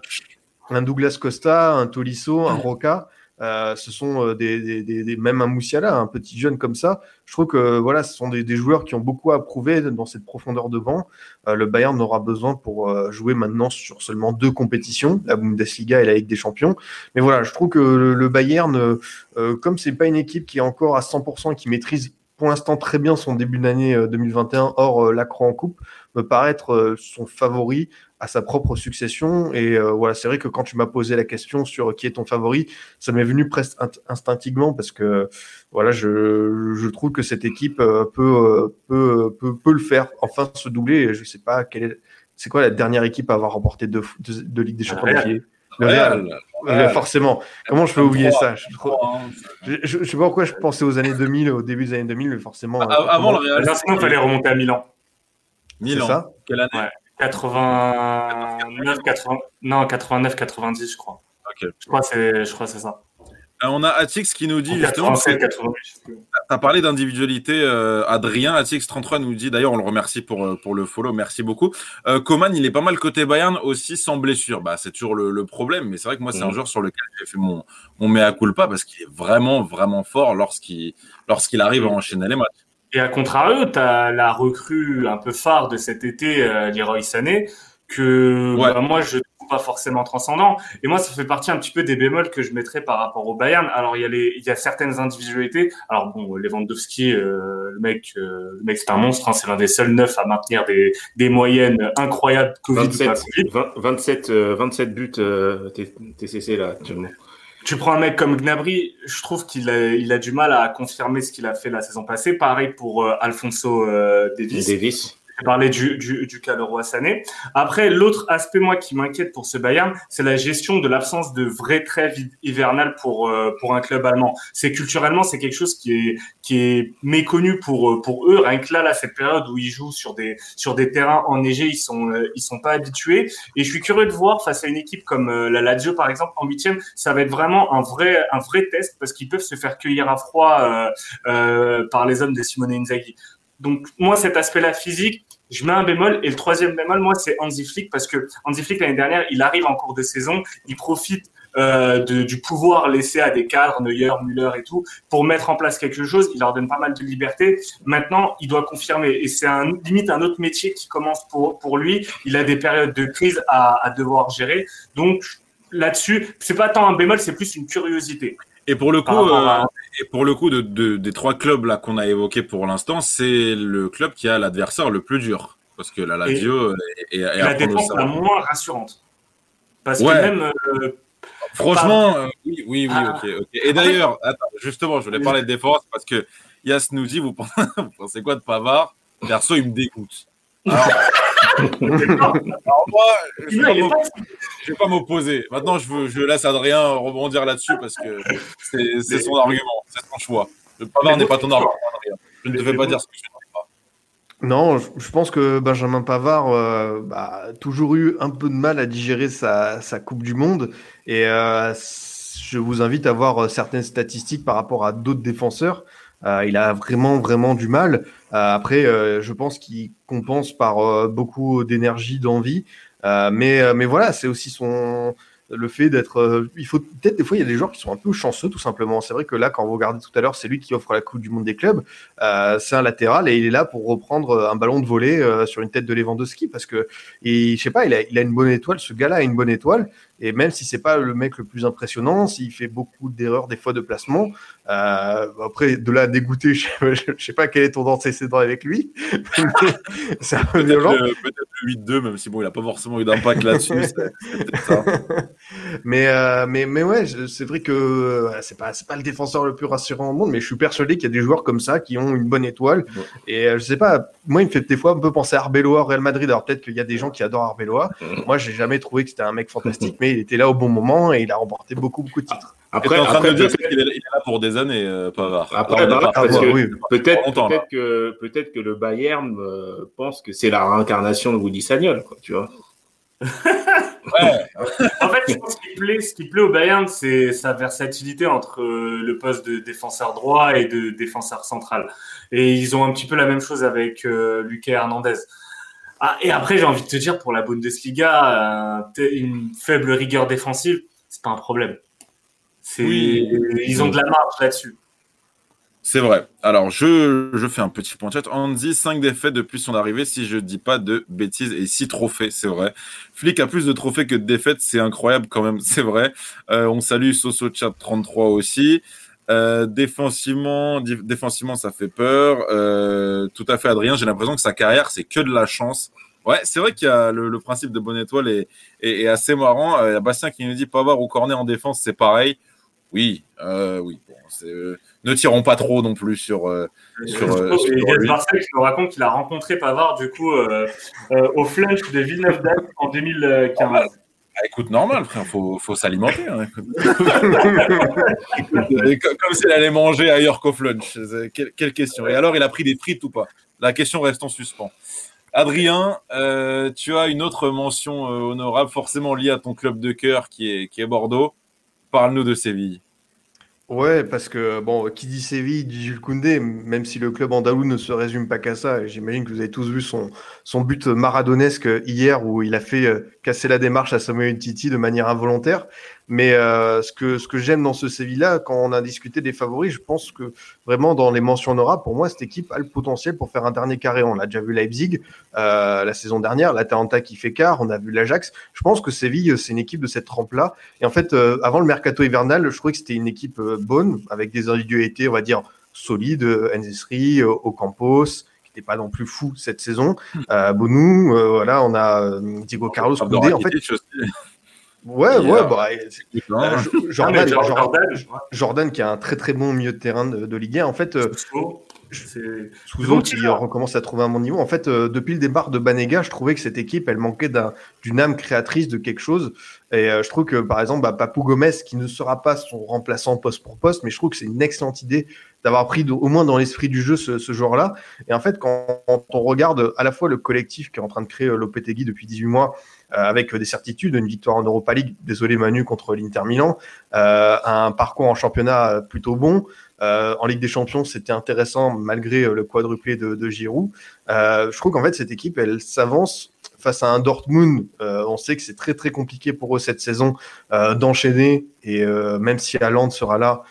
un Douglas Costa, un Tolisso, un Roca, euh, ce sont euh, des, des, des, des- même un Moussiala, un petit jeune comme ça. Je trouve que voilà, ce sont des, joueurs qui ont beaucoup à prouver dans cette profondeur de banc. Euh, le Bayern aura besoin pour euh, jouer maintenant sur seulement deux compétitions, la Bundesliga et la Ligue des Champions. Mais voilà, je trouve que le, Bayern, euh, comme c'est pas une équipe qui est encore à 100% et qui maîtrise pour l'instant très bien son début d'année euh, 2021 hors l'accro en coupe, me paraît être euh, son favori à sa propre succession. Et euh, voilà, c'est vrai que quand tu m'as posé la question sur qui est ton favori, ça m'est venu presque instinctivement parce que voilà, je, je trouve que cette équipe euh, peut, euh, peut, peut, peut le faire, enfin se doubler. Et je sais pas quelle est, c'est quoi la dernière équipe à avoir remporté deux, deux, deux Ligues des Champions d'affilée? Le Real. Real. forcément. Comment je peux oublier ça? Je, je, sais pas pourquoi je pensais aux années 2000, au début des années 2000, mais forcément. Ah, avant le Real. il fallait remonter à Milan. Milan. ça Quelle année 89, 80... non, 89, 90, je crois. Je crois que c'est ça. Euh, on a Atix qui nous dit justement. Tu as parlé d'individualité, euh, Adrien. Atix33 nous dit, d'ailleurs, on le remercie pour, euh, pour le follow, merci beaucoup. Coman, il est pas mal côté Bayern aussi sans blessure. Bah, c'est toujours le, problème, mais c'est vrai que moi, c'est un mm. joueur sur lequel j'ai fait mon, mon mea culpa parce qu'il est vraiment, vraiment fort lorsqu'il lorsqu'il arrive à mm. enchaîner les matchs. Et à contrario, tu as la recrue un peu phare de cet été, euh, Leroy Sané, que bah, moi je trouve pas forcément transcendant. Et moi, ça fait partie un petit peu des bémols que je mettrais par rapport au Bayern. Alors il y a les, il y a certaines individualités. Alors bon, Lewandowski, euh, le mec, euh, le mec c'est un monstre. Hein, c'est l'un des seuls neufs à maintenir des, des moyennes incroyables. Covid 27, 27, 27 buts TCC là actuellement. Tu prends un mec comme Gnabry, je trouve qu'il a, du mal à confirmer ce qu'il a fait la saison passée. Pareil pour euh, Alfonso euh. Davis parler du, du, du cas Sané. Après, l'autre aspect, moi, qui m'inquiète pour ce Bayern, c'est la gestion de l'absence de vraie trêve hivernale pour, euh, pour un club allemand. C'est culturellement, c'est quelque chose qui est, qui est méconnu pour, euh, pour eux. Rien que là, là, cette période où ils jouent sur des, sur des terrains enneigés, ils sont, euh, ils sont pas habitués. Et je suis curieux de voir face à une équipe comme la Lazio, par exemple, en huitième, ça va être vraiment un vrai, un vrai test parce qu'ils peuvent se faire cueillir à froid par les hommes de Simone Inzaghi. Donc moi, cet aspect-là physique, je mets un bémol. Et le troisième bémol, moi, c'est Hansi Flick parce que Hansi Flick l'année dernière, il arrive en cours de saison, il profite euh, du pouvoir laissé à des cadres, Neuer, Müller et tout, pour mettre en place quelque chose. Il leur donne pas mal de liberté. Maintenant, il doit confirmer. Et c'est un, limite un autre métier qui commence pour, pour lui. Il a des périodes de crise à, à devoir gérer. Donc, là-dessus, c'est pas tant un bémol, c'est plus une curiosité. Et pour le coup, euh, et pour le coup de, de, des trois clubs là qu'on a évoqués pour l'instant, c'est le club qui a l'adversaire le plus dur. Parce que la Lazio est, est, la défense la moins rassurante. Parce que même. Euh, Franchement, euh, oui, oui, oui, ah. ok, ok. Et d'ailleurs, justement, je voulais parler de défense parce que Yas nous dit, vous pensez *laughs* quoi de Pavard? Perso, il me dégoûte. Alors, *laughs* moi, je ne vais pas m'opposer. Maintenant, je, veux, je laisse Adrien rebondir là-dessus parce que c'est son argument, c'est son choix. Le Pavard n'est pas ton argument, Adrien. Je ne devais pas dire ce que je ne pas. Non, je pense que Benjamin Pavard euh, bah, a toujours eu un peu de mal à digérer sa, sa Coupe du Monde. Et euh, je vous invite à voir euh, certaines statistiques par rapport à d'autres défenseurs. Euh, il a vraiment, vraiment du mal. Euh, après, euh, je pense qu'il compense par beaucoup d'énergie, d'envie. mais, mais voilà, c'est aussi son, le fait d'être. il faut peut-être des fois, il y a des joueurs qui sont un peu chanceux, tout simplement. C'est vrai que là, quand vous regardez tout à l'heure, c'est lui qui offre la Coupe du Monde des clubs. c'est un latéral et il est là pour reprendre un ballon de volée sur une tête de Lewandowski parce que, et, je sais pas, il il a une bonne étoile. Ce gars-là a une bonne étoile. Et même si c'est pas le mec le plus impressionnant, s'il fait beaucoup d'erreurs des fois de placement, euh, après de là dégoûter, je, *laughs* je, sais pas quel est ton antécédent avec lui. *laughs* c'est un peu violent. Peut-être le 8-2, même si bon, il a pas forcément eu d'impact là-dessus. *laughs* mais, euh, mais mais ouais, c'est vrai que c'est pas c'est pas le défenseur le plus rassurant au monde, mais je suis persuadé qu'il y a des joueurs comme ça qui ont une bonne étoile. Et euh, je sais pas, moi il me fait des fois un peu penser à Arbeloa, Real Madrid. Alors peut-être qu'il y a des gens qui adorent Arbeloa. Moi, j'ai jamais trouvé que c'était un mec fantastique, mais il était là au bon moment et il a remporté beaucoup, beaucoup de titres. Après, après dire qu'il est, là pour des années, euh, Pavard. Après, peut-être que, peut-être que le Bayern euh, pense que c'est la réincarnation de Woody Sagnol, quoi, tu vois. *laughs* ouais. en fait, je pense qu'il plaît, ce qui plaît au Bayern, c'est sa versatilité entre euh, le poste de défenseur droit et de défenseur central. Et ils ont un petit peu la même chose avec Lucas Hernandez. Ah, et après, j'ai envie de te dire, pour la Bundesliga, euh, une faible rigueur défensive, c'est pas un problème. Ils ont de la marge là-dessus. C'est vrai. Alors, je, je fais un petit point chat. Andy, 5 défaites depuis son arrivée, si je dis pas de bêtises, et 6 trophées, c'est vrai. Flick a plus de trophées que de défaites, c'est incroyable quand même, *laughs* c'est vrai. Euh, on salue Soso Chat 33 aussi. Euh, défensivement, défensivement, ça fait peur. Euh, tout à fait, Adrien. J'ai l'impression que sa carrière, c'est que de la chance. Ouais, c'est vrai qu'il y a le, principe de bonne étoile est, est, assez marrant. Euh, il y a Bastien qui nous dit pas voir ou corner en défense, c'est pareil. Oui, oui. ne tirons pas trop non plus sur. sur, sur Marcel qui nous raconte qu'il a rencontré Pavard du coup au Flunch de Villeneuve-d'Ascq en *laughs* 2015. Ah, écoute, normal, frère, faut, faut s'alimenter. Hein, *laughs* comme s'il allait manger ailleurs qu'au lunch. Quelle, quelle, question. Et alors, il a pris des frites ou pas? La question reste en suspens. Adrien, euh, tu as une autre mention euh, honorable, forcément liée à ton club de cœur qui est, qui est Bordeaux. Parle-nous de Séville. Ouais, parce que, bon, qui dit Séville, dit Jules Koundé, même si le club andalou ne se résume pas qu'à ça, j'imagine que vous avez tous vu son, son but maradonesque hier où il a fait euh, casser la démarche à Samuel Titi de manière involontaire. Mais euh, ce que, ce que j'aime dans ce Séville-là, quand on a discuté des favoris, je pense que vraiment dans les mentions honorables, pour moi, cette équipe a le potentiel pour faire un dernier carré. On l'a déjà vu Leipzig euh, la saison dernière, l'Atalanta qui fait quart, on a vu l'Ajax. Je pense que Séville, c'est une équipe de cette trempe-là. Et en fait, euh, avant le mercato hivernal, je trouvais que c'était une équipe bonne, avec des individualités, on va dire, solides, Enzesri, Ocampos, qui n'était pas non plus fou cette saison. Euh, Bonou, voilà, on a Diego Carlos Koundé. En fait, Ouais, ouais, bah, euh, Jordan, Jordan, Jordan, qui a un très très bon milieu de terrain de, Ligue 1. En fait, euh, Souzo qui recommence à trouver un bon niveau. En fait, euh, depuis le départ de Banega, je trouvais que cette équipe, elle manquait d'une âme créatrice de quelque chose. Et je trouve que, par exemple, bah, Papou Gomez, qui ne sera pas son remplaçant poste pour poste, mais je trouve que c'est une excellente idée d'avoir pris au moins dans l'esprit du jeu ce, ce joueur-là. Et en fait, quand, on regarde à la fois le collectif qui est en train de créer Lopetegui depuis 18 mois, euh, avec des certitudes, une victoire en Europa League, désolé Manu, contre l'Inter Milan, euh, un parcours en championnat plutôt bon. Euh, en Ligue des Champions, c'était intéressant malgré le quadruplé de, Giroud. je trouve qu'en fait, cette équipe, elle s'avance face à un Dortmund, euh, on sait que c'est très très compliqué pour eux cette saison euh, d'enchaîner. Et euh, même si Haaland sera là,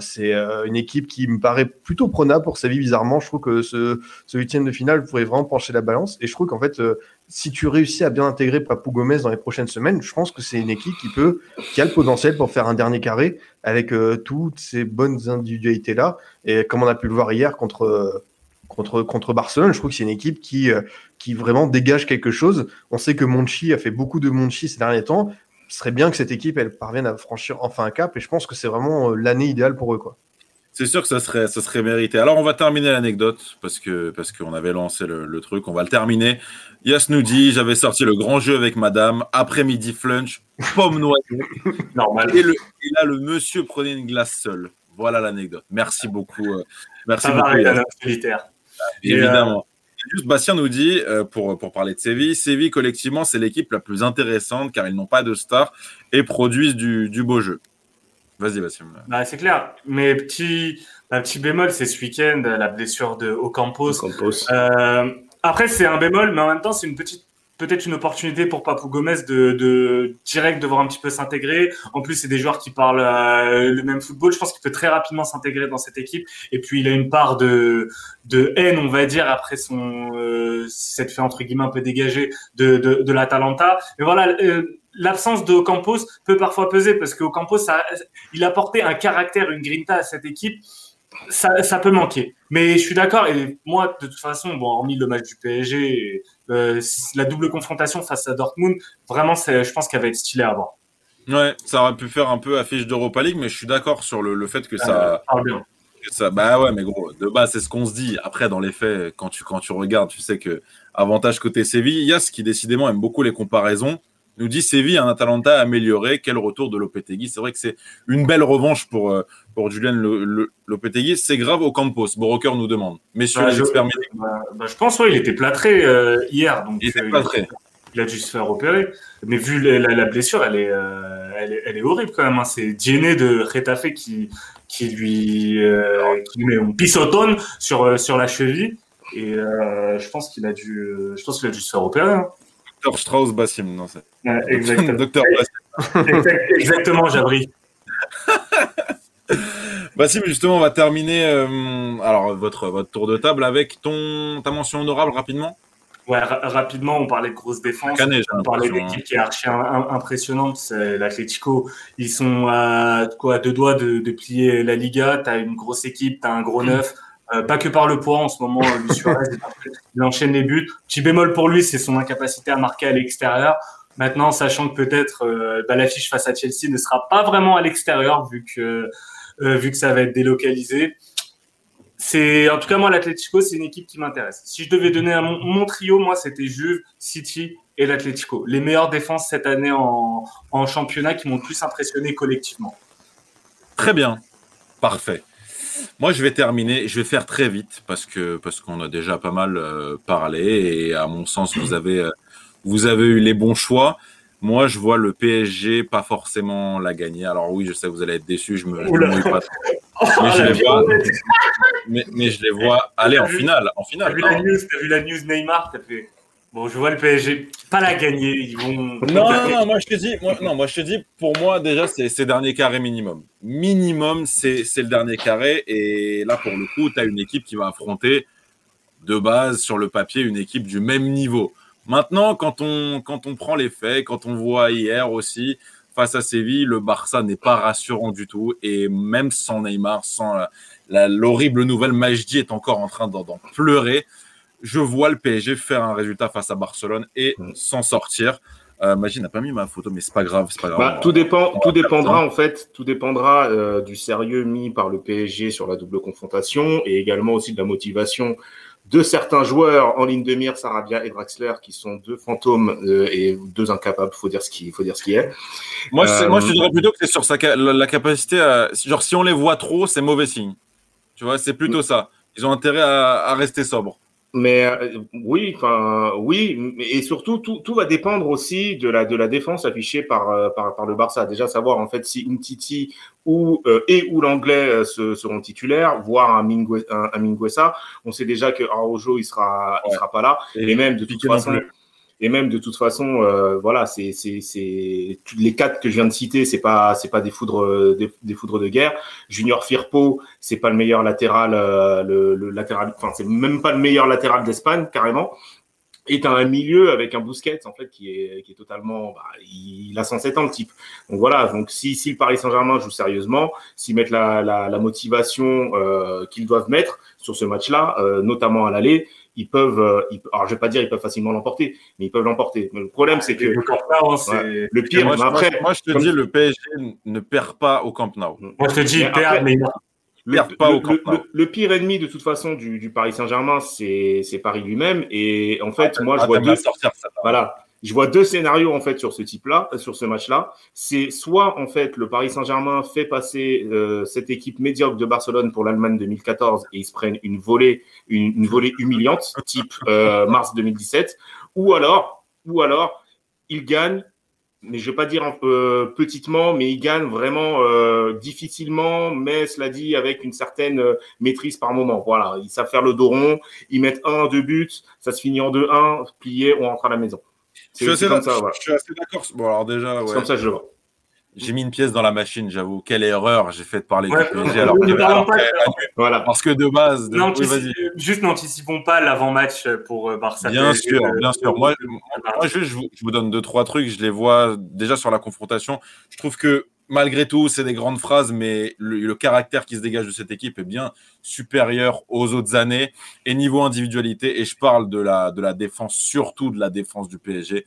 c'est une équipe qui me paraît plutôt prenable pour sa vie. Bizarrement, je trouve que ce, ce huitième de finale pourrait vraiment pencher la balance. Et je trouve qu'en fait, si tu réussis à bien intégrer Papou Gomez dans les prochaines semaines, je pense que c'est une équipe qui peut, qui a le potentiel pour faire un dernier carré avec toutes ces bonnes individualités là. Et comme on a pu le voir hier contre contre, contre Barcelone. Je trouve que c'est une équipe qui, euh, qui vraiment dégage quelque chose. On sait que Monchi a fait beaucoup de Monchi ces derniers temps. Ce serait bien que cette équipe elle parvienne à franchir enfin un cap et je pense que c'est vraiment euh, l'année idéale pour eux. quoi. C'est sûr que ça serait, ça serait mérité. Alors, on va terminer l'anecdote parce que parce qu'on avait lancé le, truc. On va le terminer. Yas nous dit J'avais sorti le grand jeu avec madame, après-midi flunch, pomme noisette. *laughs* Normal. Et, le, et, là, le monsieur prenait une glace seule. Voilà l'anecdote. Merci beaucoup. Euh, merci ça beaucoup. Va. Évidemment. Euh, juste, Bastien nous dit, euh, pour, pour parler de Séville, Séville, collectivement, c'est l'équipe la plus intéressante car ils n'ont pas de stars et produisent du, du beau jeu. Vas-y, Bastien. Bah, c'est clair. Mais petit, un petit bémol, c'est ce week-end, la blessure de Ocampos. Ocampos. Euh, après, c'est un bémol, mais en même temps, c'est une petite peut-être une opportunité pour Papou Gomez de, de direct devoir un petit peu s'intégrer. En plus, c'est des joueurs qui parlent euh, le même football. Je pense qu'il peut très rapidement s'intégrer dans cette équipe. Et puis, il a une part de, de haine, on va dire, après son euh, cette fait entre guillemets un peu dégagée de, de, de l'Atalanta. Mais voilà. Euh, L'absence de Campos peut parfois peser parce que Campos, ça, il a apporté un caractère, une grinta à cette équipe ça, ça, peut manquer. Mais je suis d'accord. Et moi, de toute façon, bon, hormis le match du PSG, euh, la double confrontation face à Dortmund, vraiment, je pense qu'elle va être stylée à voir. Ouais, ça aurait pu faire un peu affiche d'Europa League, mais je suis d'accord sur le, le, fait que ça. Euh, ça, bah ouais, mais gros, de base, c'est ce qu'on se dit. Après, dans les faits, quand tu, quand tu regardes, tu sais que avantage côté Séville, il y a ce qui décidément aime beaucoup les comparaisons nous dit Séville, un Atalanta amélioré. Quel retour de Lopetegui. C'est vrai que c'est une belle revanche pour, euh, pour Julien Lopetegui. C'est grave au Campos. Broker nous demande. Messieurs bah, les experts bah, bah, je pense, ouais, il était plâtré euh, hier. Donc, il était plâtré. Il a dû se faire opérer. Mais vu la, blessure, elle est, euh, elle est, elle, est, horrible quand même. Hein. C'est Diené de Retafe qui, qui lui, qui met un pisotone sur, sur la cheville. Et je pense qu'il a dû, je pense qu'il a dû se faire opérer. Hein. Docteur Strauss Bassim, non c'est. exactement. Docteur exactement, Jabri. *laughs* Bassim, justement, on va terminer euh, alors votre, votre tour de table avec ton ta mention honorable rapidement. Ouais, rapidement, on parlait de grosse défense. on parlait d'équipe hein. qui est archi impressionnante. C'est l'Atletico. Ils sont à quoi, deux doigts de, de plier la Liga. Tu as une grosse équipe, tu as un gros neuf. Euh, pas que par le poids en ce moment, euh, Suarez, il enchaîne les buts. Petit bémol pour lui, c'est son incapacité à marquer à l'extérieur. Maintenant, sachant que peut-être euh, bah, l'affiche face à Chelsea ne sera pas vraiment à l'extérieur vu que vu que ça va être délocalisé. c'est en tout cas moi l'Atlético, c'est une équipe qui m'intéresse. Si je devais donner mon trio, moi c'était Juve, City et l'Atlético. Les meilleures défenses cette année en, en championnat qui m'ont plus impressionné collectivement. Très bien, parfait. Moi, je vais terminer. Je vais faire très vite parce que parce qu'on a déjà pas mal euh, parlé et à mon sens, vous *clears throat* avez euh, vous avez eu les bons choix. Moi, je vois le PSG pas forcément la gagner. Alors oui, je sais que vous allez être déçus. Je me, je me mouille pas. trop. *laughs* Mais je les vois. Mais, mais je les vois aller en finale. En T'as finale. vu, non. la news, t'as vu la news Neymar, t'as fait. Bon, je vois le PSG pas la gagner. Ils vont. Non, non, non, moi je te dis, moi, non, moi je te dis, pour moi déjà c'est c'est dernier carré minimum. Minimum c'est le dernier carré et là pour le coup tu as une équipe qui va affronter de base sur le papier une équipe du même niveau. Maintenant quand on quand on prend les faits, quand on voit hier aussi face à Séville, le Barça n'est pas rassurant du tout et même sans Neymar, sans l'horrible nouvelle, Majdi est encore en train d'en pleurer. Je vois le PSG faire un résultat face à Barcelone et Mm. s'en sortir. Euh, Magie n'a pas mis ma photo, mais c'est pas grave, c'est pas grave. Bah, tout dépend, on va tout dépendra en fait, tout dépendra euh, du sérieux mis par le PSG sur la double confrontation et également aussi de la motivation de certains joueurs en ligne de mire, Sarabia et Draxler, qui sont deux fantômes euh, et deux incapables. Faut dire ce qui, faut dire ce qui est. Moi, je, Euh, moi, je te dirais plutôt que c'est sur sa, la, la capacité à. Genre, si on les voit trop, c'est mauvais signe. Tu vois, c'est plutôt ça. Ils ont intérêt à, à rester sobres. Mais euh, oui, enfin oui, et surtout tout, tout va dépendre aussi de la de la défense affichée par euh, par, par le Barça. Déjà savoir en fait si Umtiti ou euh, et ou l'anglais euh, se- seront titulaires, voire un, Mingue, un, un Mingueza. On sait déjà que Araujo il sera il sera pas là et, même de toute façon plus. Et même de toute façon euh, voilà c'est les quatre que je viens de citer c'est pas c'est pas des foudres euh, des, foudres de guerre. Junior Firpo c'est pas le meilleur latéral euh, le, le latéral enfin c'est même pas le meilleur latéral d'Espagne carrément. Et un milieu avec un Busquets en fait qui est qui est totalement bah, il, a 107 ans le type. Donc voilà, donc si si le Paris Saint-Germain joue sérieusement, s'ils mettent la la, motivation euh, qu'ils doivent mettre sur ce match-là, notamment à l'aller, ils peuvent euh, ils- alors je vais pas dire ils peuvent facilement l'emporter, mais ils peuvent l'emporter. Mais le problème c'est que Le Camp Nou, c'est- Ouais. le pire moi, après moi, moi, je te comme- dis, le PSG ne perd pas au Camp Nou. Moi, je te dis, après- mais le, pas le- au Camp le- le- le pire ennemi de toute façon du, du Paris Saint-Germain, c'est Paris lui-même. Et en fait, moi, je Ah, vois deux, sortir, ça. voilà, je vois deux scénarios en fait sur ce type-là, euh, sur ce match-là. C'est soit en fait le Paris Saint-Germain fait passer euh, cette équipe médiocre de Barcelone pour l'Allemagne 2014 et ils se prennent une volée, une, une volée humiliante, type euh, mars 2017, ou alors, ou alors ils gagnent. Mais je vais pas dire un peu petitement, mais ils gagnent vraiment euh, difficilement, mais cela dit avec une certaine euh, maîtrise par moment. Voilà, ils savent faire le dos rond, ils mettent un, deux buts, ça se finit en 2-1, plié, on rentre à la maison. Je suis C'est assez c'est comme d'ac- ça, voilà. je suis assez d'accord. Bon, alors déjà, C'est ouais, comme ça que je le vois. J'ai mis une pièce dans la machine, j'avoue. Quelle erreur j'ai fait de parler Ouais, du PSG alors ne que- alors pas que- Voilà. Parce que de base, de... oui, N'antici- vas-y. juste n'anticipons pas l'avant-match pour euh, Barça. Bien PSG, sûr, euh, bien sûr. Moi, Moi, juste, je vous, je vous donne deux, trois trucs. Je les vois déjà sur la confrontation. Je trouve que malgré tout, c'est des grandes phrases, mais le, le caractère qui se dégage de cette équipe est bien supérieur aux autres années. Et niveau individualité, et je parle de la, de la défense, surtout de la défense du PSG.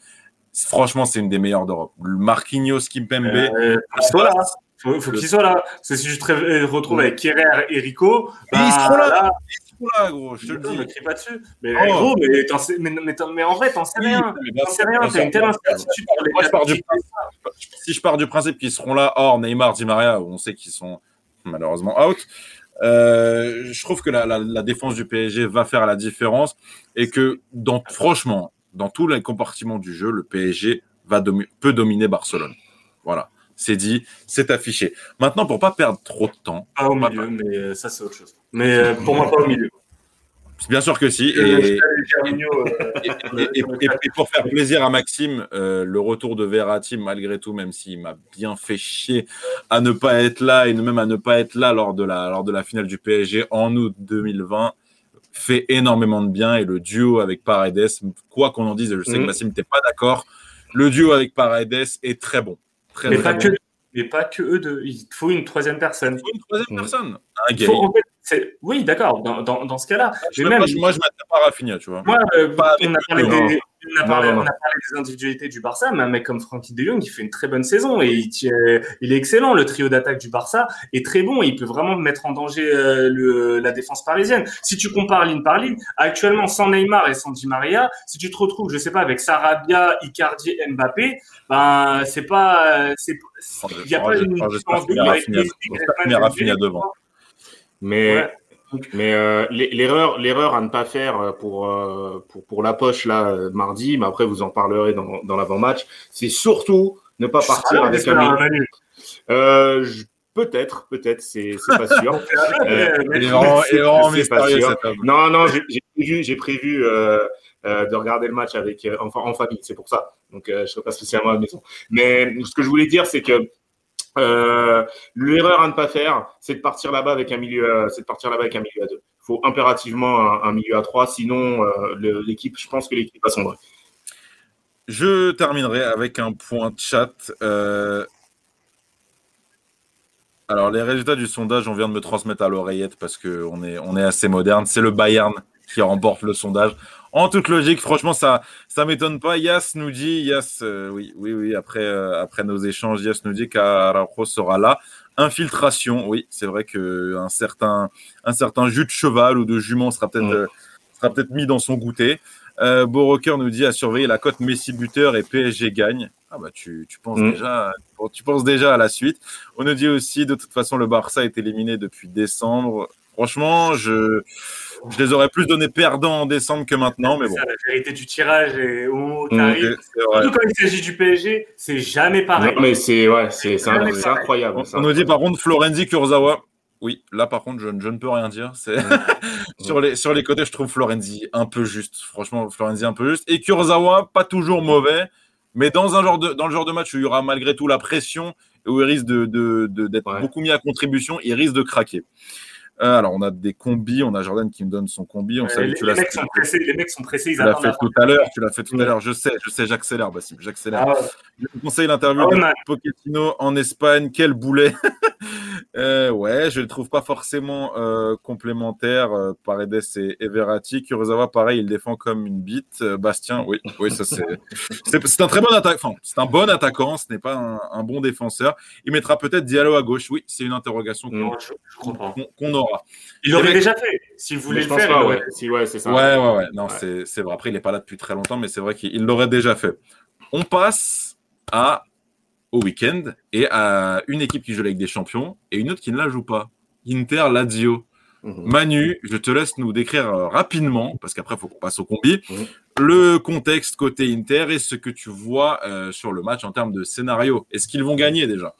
Franchement, c'est une des meilleures d'Europe. Le Marquinhos, Kimpembe. Euh, faut qu'il soit là. Faut, faut qu'il soit là. Parce que si je te re- retrouve avec Kerrer et Rico, Mais ils seront là. Ils sont là, gros, je te le dis. me crie pas dessus. Mais Oh. gros, mais, t'en sais- mais, mais, mais en vrai, t'en sais Oui, rien. T'en sais rien. T'as une telle incertitude sur les Moi, je pars du tactiques. si je pars du principe qu'ils seront là, hors Neymar, Di Maria, où on sait qu'ils sont malheureusement out, euh, je trouve que la, la- la défense du PSG va faire la différence et que, dans, franchement, dans tous les compartiments du jeu, le PSG va domi- peut dominer Barcelone. Voilà, c'est dit, c'est affiché. Maintenant, pour pas perdre trop de temps, Pas au milieu, mais euh, ça, c'est autre chose. Mais euh, pour moi, pas au milieu. bien sûr que si. Euh, Et, pour faire plaisir à Maxime, euh, le retour de Verratti, malgré tout, même s'il m'a bien fait chier à ne pas être là et même à ne pas être là lors de la, lors de la finale du PSG en août 2020, fait énormément de bien. Et le duo avec Paredes, quoi qu'on en dise, et je sais que Mhm. Maxime n'était pas d'accord, le duo avec Paredes est très bon. Très, mais, très pas bon. que, mais pas que eux deux. Il faut une troisième personne. Il faut une troisième Mhm. personne. Un Il gay. faut, en fait, c'est- oui, d'accord, dans, dans, dans ce cas-là. Je même, pas, moi, je mettrais pas Rafinha, tu vois. moi, euh, Pas on a parlé On a, parlé, des individualités du Barça, mais un mec comme Frankie de Jong, il fait une très bonne saison et il, il est excellent. Le trio d'attaque du Barça est très bon. Il peut vraiment mettre en danger euh, le, la défense parisienne. Si tu compares ligne par ligne, actuellement sans Neymar et sans Di Maria, si tu te retrouves, je sais pas, avec Sarabia, Icardi, Mbappé, ben c'est pas, c'est, il n'y a pas une différence de devant. Mais mais euh, l'erreur, l'erreur à ne pas faire euh, pour, euh, pour, pour la poche là mardi, mais après vous en parlerez dans, dans l'avant-match, c'est surtout ne pas partir ah, avec un euh, Peut-être, peut-être, c'est pas sûr. *laughs* Non, non, j'ai prévu, j'ai prévu de regarder le match avec, enfin, en famille, c'est pour ça. Donc, je ne serai pas spécialement à la maison. Mais ce que je voulais dire, c'est que euh, L'erreur à ne pas faire, c'est de partir là-bas avec un milieu, c'est de partir là-bas avec un milieu à deux. Il faut impérativement un, milieu à trois, sinon euh, l'équipe, je pense que l'équipe va sombrer. Je terminerai avec un point de chat. Euh, alors, les résultats du sondage, on vient de me transmettre à l'oreillette parce qu'on est, on est assez moderne. C'est le Bayern qui remporte le sondage en toute logique, franchement, ça ça m'étonne pas. Yas nous dit, Yas, euh, oui, oui, oui, après, euh, après nos échanges, Yas nous dit qu'Araujo sera là. Infiltration, oui, c'est vrai qu'un certain, un certain jus de cheval ou de jument sera peut-être euh, sera peut-être mis dans son goûter. Euh, nous dit à surveiller la cote Messi buteur et PSG gagne. Ah bah tu, tu penses mm. déjà tu penses déjà à la suite. On nous dit aussi de toute façon le Barça est éliminé depuis décembre. Franchement, je je les aurais plus donné perdants en décembre que maintenant, mais bon. la vérité du tirage et où t'arrives. Surtout quand il s'agit du PSG, c'est jamais pareil. Non, mais c'est ouais, c'est incroyable. On, nous dit par contre Florenzi Kurzawa. Oui, là par contre, je, je ne peux rien dire. C'est *laughs* sur les sur les côtés, je trouve Florenzi un peu juste. Franchement, Florenzi un peu juste et Kurzawa pas toujours mauvais, mais dans un genre de dans le genre de match où il y aura malgré tout la pression et où il risque de d'être de, beaucoup mis à contribution, il risque de craquer. Euh, alors, on a des combis, on a Jordan qui me donne son combi. On les, tu les, mecs sont pressés, les mecs sont pressés, ils tu l'as fait tout à l'heure, tu l'as fait tout à l'heure. Je sais, je sais, j'accélère, Bassim, j'accélère. Ah je vous conseille l'interview ah de Pochettino en Espagne. Quel boulet euh, Ouais, je le trouve pas forcément euh, complémentaire. Euh, Paredes et, et Verratti. Pareil, il défend comme une bite. Euh, Bastien, oui, oui, ça c'est. *laughs* c'est un très bon attaquant. c'est un bon attaquant. Ce n'est pas un, un, bon défenseur. Il mettra peut-être Diallo à gauche. Oui, c'est une interrogation qu'on aura. Il l'aurait déjà fait. Si vous voulez le faire, pas, ouais. Si, ouais, c'est ça. Ouais, ouais, ouais. Non, c'est vrai. Après, il n'est pas là depuis très longtemps, mais c'est vrai qu'il l'aurait déjà fait. On passe à au week-end et à une équipe qui joue avec des champions et une autre qui ne la joue pas. Inter Lazio. Mhm. Manu, je te laisse nous décrire euh, rapidement, parce qu'après, il faut qu'on passe au combi, mhm. le contexte côté Inter et ce que tu vois euh, sur le match en termes de scénario. Est-ce qu'ils vont gagner déjà?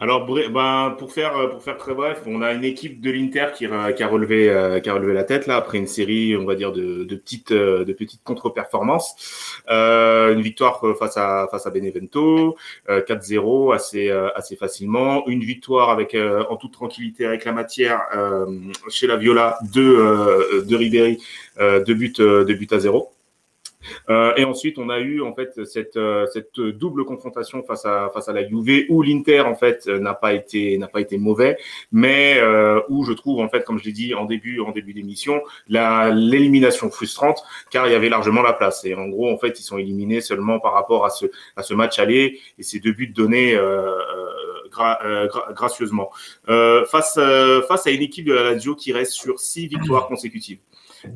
Alors, ben, pour faire pour faire très bref, on a une équipe de l'Inter qui, qui, a relevé euh, qui a relevé la tête là après une série, on va dire de, de petites euh, de petites contre-performances. Euh, une victoire face à face à Benevento, 4-0 assez assez facilement. Une victoire avec en toute tranquillité avec la matière chez la Viola de de Ribéry, deux buts deux buts à zéro. Euh, et ensuite, on a eu en fait cette, euh, cette double confrontation face à face à la Juve où l'Inter en fait n'a pas été n'a pas été mauvais, mais euh, où je trouve en fait, comme je l'ai dit en début en début d'émission, la l'élimination frustrante car il y avait largement la place. Et en gros, en fait, ils sont éliminés seulement par rapport à ce à ce match aller et ces deux buts donnés euh, gra, gracieusement face face à une équipe de la Lazio qui reste sur six victoires consécutives.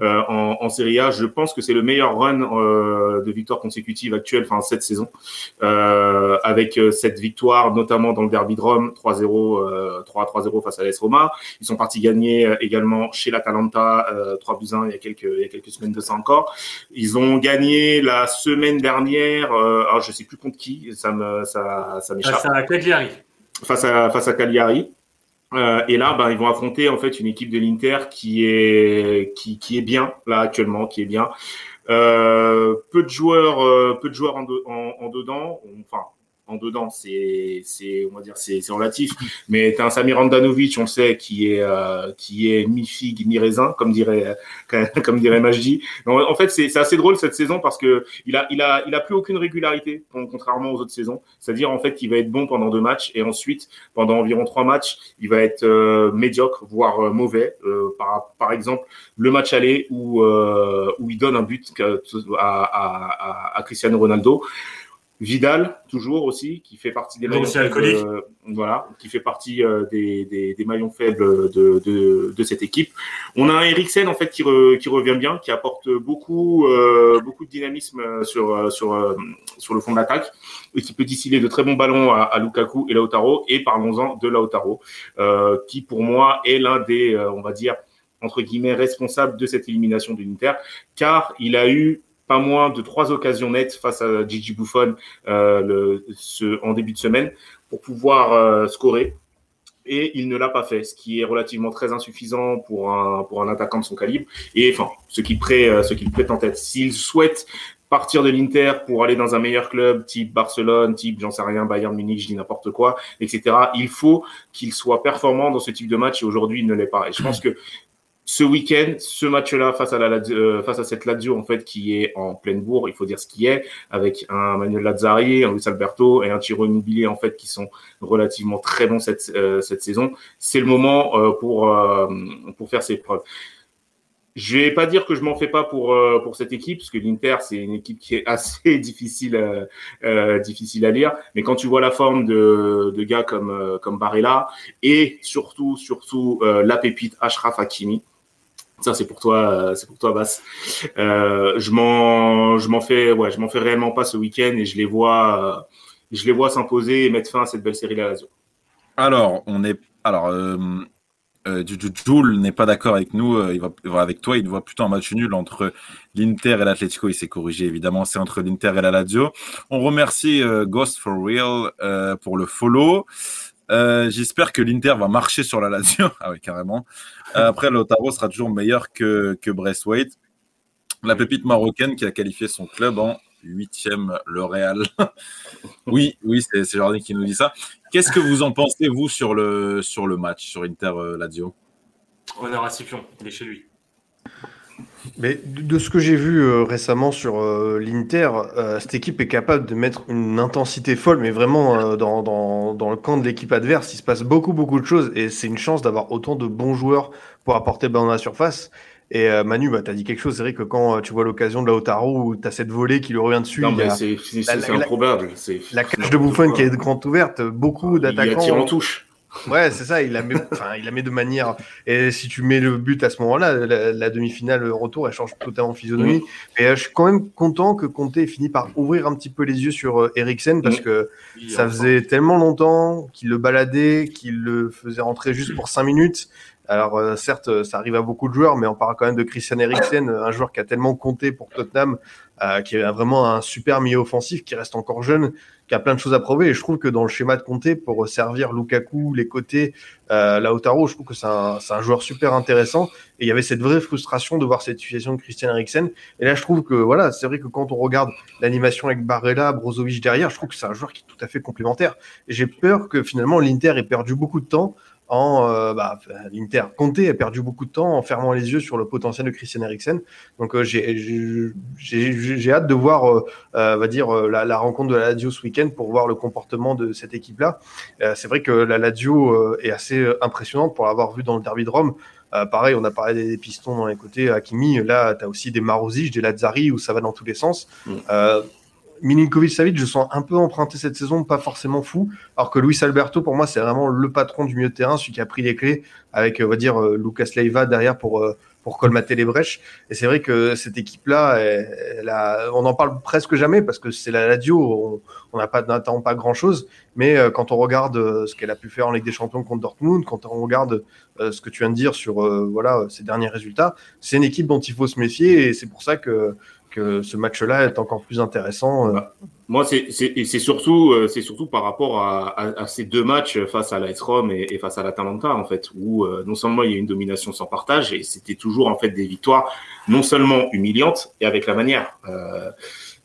Euh, en, en, Serie A. Je pense que c'est le meilleur run euh, de victoires consécutives actuelles, enfin cette saison, euh, avec cette victoire notamment dans le Derby de Rome, 3-0, 3-0 face à l'AS Roma. Ils sont partis gagner également chez l'Atalanta, 3 buts 1 il y a quelques il y a quelques semaines de ça encore. Ils ont gagné la semaine dernière, alors je sais plus contre qui, ça me ça ça m'échappe. Face à Cagliari. Face à face à Cagliari. Euh, et là, ben, ils vont affronter en fait une équipe de l'Inter qui est qui, qui est bien là actuellement, qui est bien. Euh, peu de joueurs, euh, peu de joueurs en, en, en, dedans. Enfin, en dedans, c'est, c'est, on va dire, c'est, relatif. Mais t'as un Samir Andanovic, on sait, qui est, euh, qui est mi figue mi raisin, comme dirait, *laughs* comme dirait Majdi. En fait, c'est, assez drôle cette saison parce que il a, il a, il a plus aucune régularité, contrairement aux autres saisons. C'est-à-dire en fait qu'il va être bon pendant deux matchs et ensuite pendant environ trois matchs, il va être euh, médiocre, voire euh, mauvais. par, par exemple, le match aller où, où il donne un but à, à, à Cristiano Ronaldo. Vidal, toujours aussi, qui fait partie des maillons faibles, euh, voilà, qui fait partie euh, des, des, des, maillons faibles de, de, de, cette équipe. On a un Eriksen en fait qui, qui revient bien, qui apporte beaucoup euh, beaucoup de dynamisme sur sur sur le fond de l'attaque et qui peut distiller de très bons ballons à, à Lukaku et Lautaro. Et parlons-en de Lautaro, qui pour moi est l'un des, on va dire entre guillemets responsables de cette élimination de l'Inter, car il a eu pas moins de trois occasions nettes face à Gigi Buffon euh, le, ce, en début de semaine pour pouvoir euh, scorer. Et il ne l'a pas fait, ce qui est relativement très insuffisant pour un, pour un attaquant de son calibre. Et enfin, ce qu'il prête, euh, ce qu'il prête en tête. S'il souhaite partir de l'Inter pour aller dans un meilleur club, type Barcelone, type, j'en sais rien, Bayern Munich, je dis n'importe quoi, etc. Il faut qu'il soit performant dans ce type de match et aujourd'hui il ne l'est pas. Et je pense que ce week-end, ce match-là face à la euh, face à cette Lazio en fait qui est en pleine bourre, il faut dire ce qui est, avec un Manuel Lazzari, un Luis Alberto et un Tiro Immobilier en fait qui sont relativement très bons cette euh, cette saison. C'est le moment euh, pour pour faire ses preuves. Je vais pas dire que je m'en fais pas pour pour cette équipe parce que l'Inter c'est une équipe qui est *laughs* assez difficile difficile à lire, mais quand tu vois la forme de de gars comme comme Barella et surtout surtout la pépite Ashraf Hakimi ça, c'est pour toi, euh, c'est pour toi, Bass. Euh, je m'en, je m'en fais, ouais, je m'en fais réellement pas ce week-end et je les vois, euh, je les vois s'imposer et mettre fin à cette belle série la Lazio. Alors, on est, alors, Jules n'est pas d'accord avec nous. il va, avec toi. Il voit plutôt un match nul entre l'Inter et l'Atletico. Il s'est corrigé évidemment. C'est entre l'Inter et la Lazio. On remercie Ghost for Real pour le follow. Euh, j'espère que l'Inter va marcher sur la Lazio. *laughs* ah oui, carrément. Euh, après, l'Otaro sera toujours meilleur que, que Braithwaite. La pépite marocaine qui a qualifié son club en huitième, le Real. *laughs* oui, oui, c'est Jordan qui nous dit ça. Qu'est-ce que vous en pensez, vous, sur le, sur le match, sur Inter-Lazio Honneur à Scipion, il est chez lui. Mais de ce que j'ai vu euh, récemment sur euh, l'Inter, euh, cette équipe est capable de mettre une intensité folle, mais vraiment dans, dans, dans, le camp de l'équipe adverse, il se passe beaucoup, beaucoup de choses et c'est une chance d'avoir autant de bons joueurs pour apporter dans la surface. Et Manu, bah, tu as dit quelque chose, c'est vrai que quand tu vois l'occasion de Lautaro où tu as cette volée qui lui revient dessus, c'est improbable. La, cage de Bouffon qui est grande ouverte, beaucoup d'attaquants. Il en touche. Ouais, c'est ça. Il la met, enfin, il la met de manière. Et si tu mets le but à ce moment-là, la, demi-finale retour, elle change totalement physionomie. Et euh, je suis quand même content que Conte ait fini par ouvrir un petit peu les yeux sur euh, Eriksen parce que ça faisait tellement longtemps qu'il le baladait, qu'il le faisait rentrer juste pour 5 minutes. Alors euh, certes, ça arrive à beaucoup de joueurs, mais on parle quand même de Christian Eriksen, un joueur qui a tellement compté pour Tottenham, qui a vraiment un super milieu offensif, qui reste encore jeune, qui a plein de choses à prouver. Et je trouve que dans le schéma de Conte, pour servir Lukaku, les côtés, euh, Lautaro, je trouve que c'est un, un, joueur super intéressant. Et il y avait cette vraie frustration de voir cette situation de Christian Eriksen. Et là, je trouve que voilà, c'est vrai que quand on regarde l'animation avec Barella, Brozovic derrière, je trouve que c'est un joueur qui est tout à fait complémentaire. Et j'ai peur que finalement l'Inter ait perdu beaucoup de temps en euh, bah, l'Inter. Conte a perdu beaucoup de temps en fermant les yeux sur le potentiel de Christian Eriksen. Donc euh, j'ai hâte de voir, euh, euh, va dire la, la, rencontre de la Lazio ce week-end pour voir le comportement de cette équipe-là. C'est vrai que la Lazio est assez impressionnante pour l'avoir vu dans le derby de Rome. pareil, on a parlé des, pistons dans les côtés. Hakimi, là, tu as aussi des Marozic, des Lazzari où ça va dans tous les sens. Mm. Milinkovic-Savic, je sens un peu emprunté cette saison, pas forcément fou. Alors que Luis Alberto, pour moi, c'est vraiment le patron du milieu de terrain, celui qui a pris les clés avec, on va dire, euh, Lucas Leiva derrière pour, euh, pour colmater les brèches. Et c'est vrai que cette équipe-là, on n'en parle presque jamais parce que c'est la radio, on n'attend pas grand-chose. Mais euh, quand on regarde ce qu'elle a pu faire en Ligue des Champions contre Dortmund, quand on regarde ce que tu viens de dire sur voilà ses derniers résultats, c'est une équipe dont il faut se méfier et c'est pour ça que ce match-là est encore plus intéressant. Euh. Bah, moi, c'est surtout, euh, surtout par rapport à, ces deux matchs face à l'AS Rome et, face à l'Atalanta, en fait, où euh, non seulement il y a une domination sans partage, et c'était toujours en fait des victoires non seulement humiliantes, et avec la manière.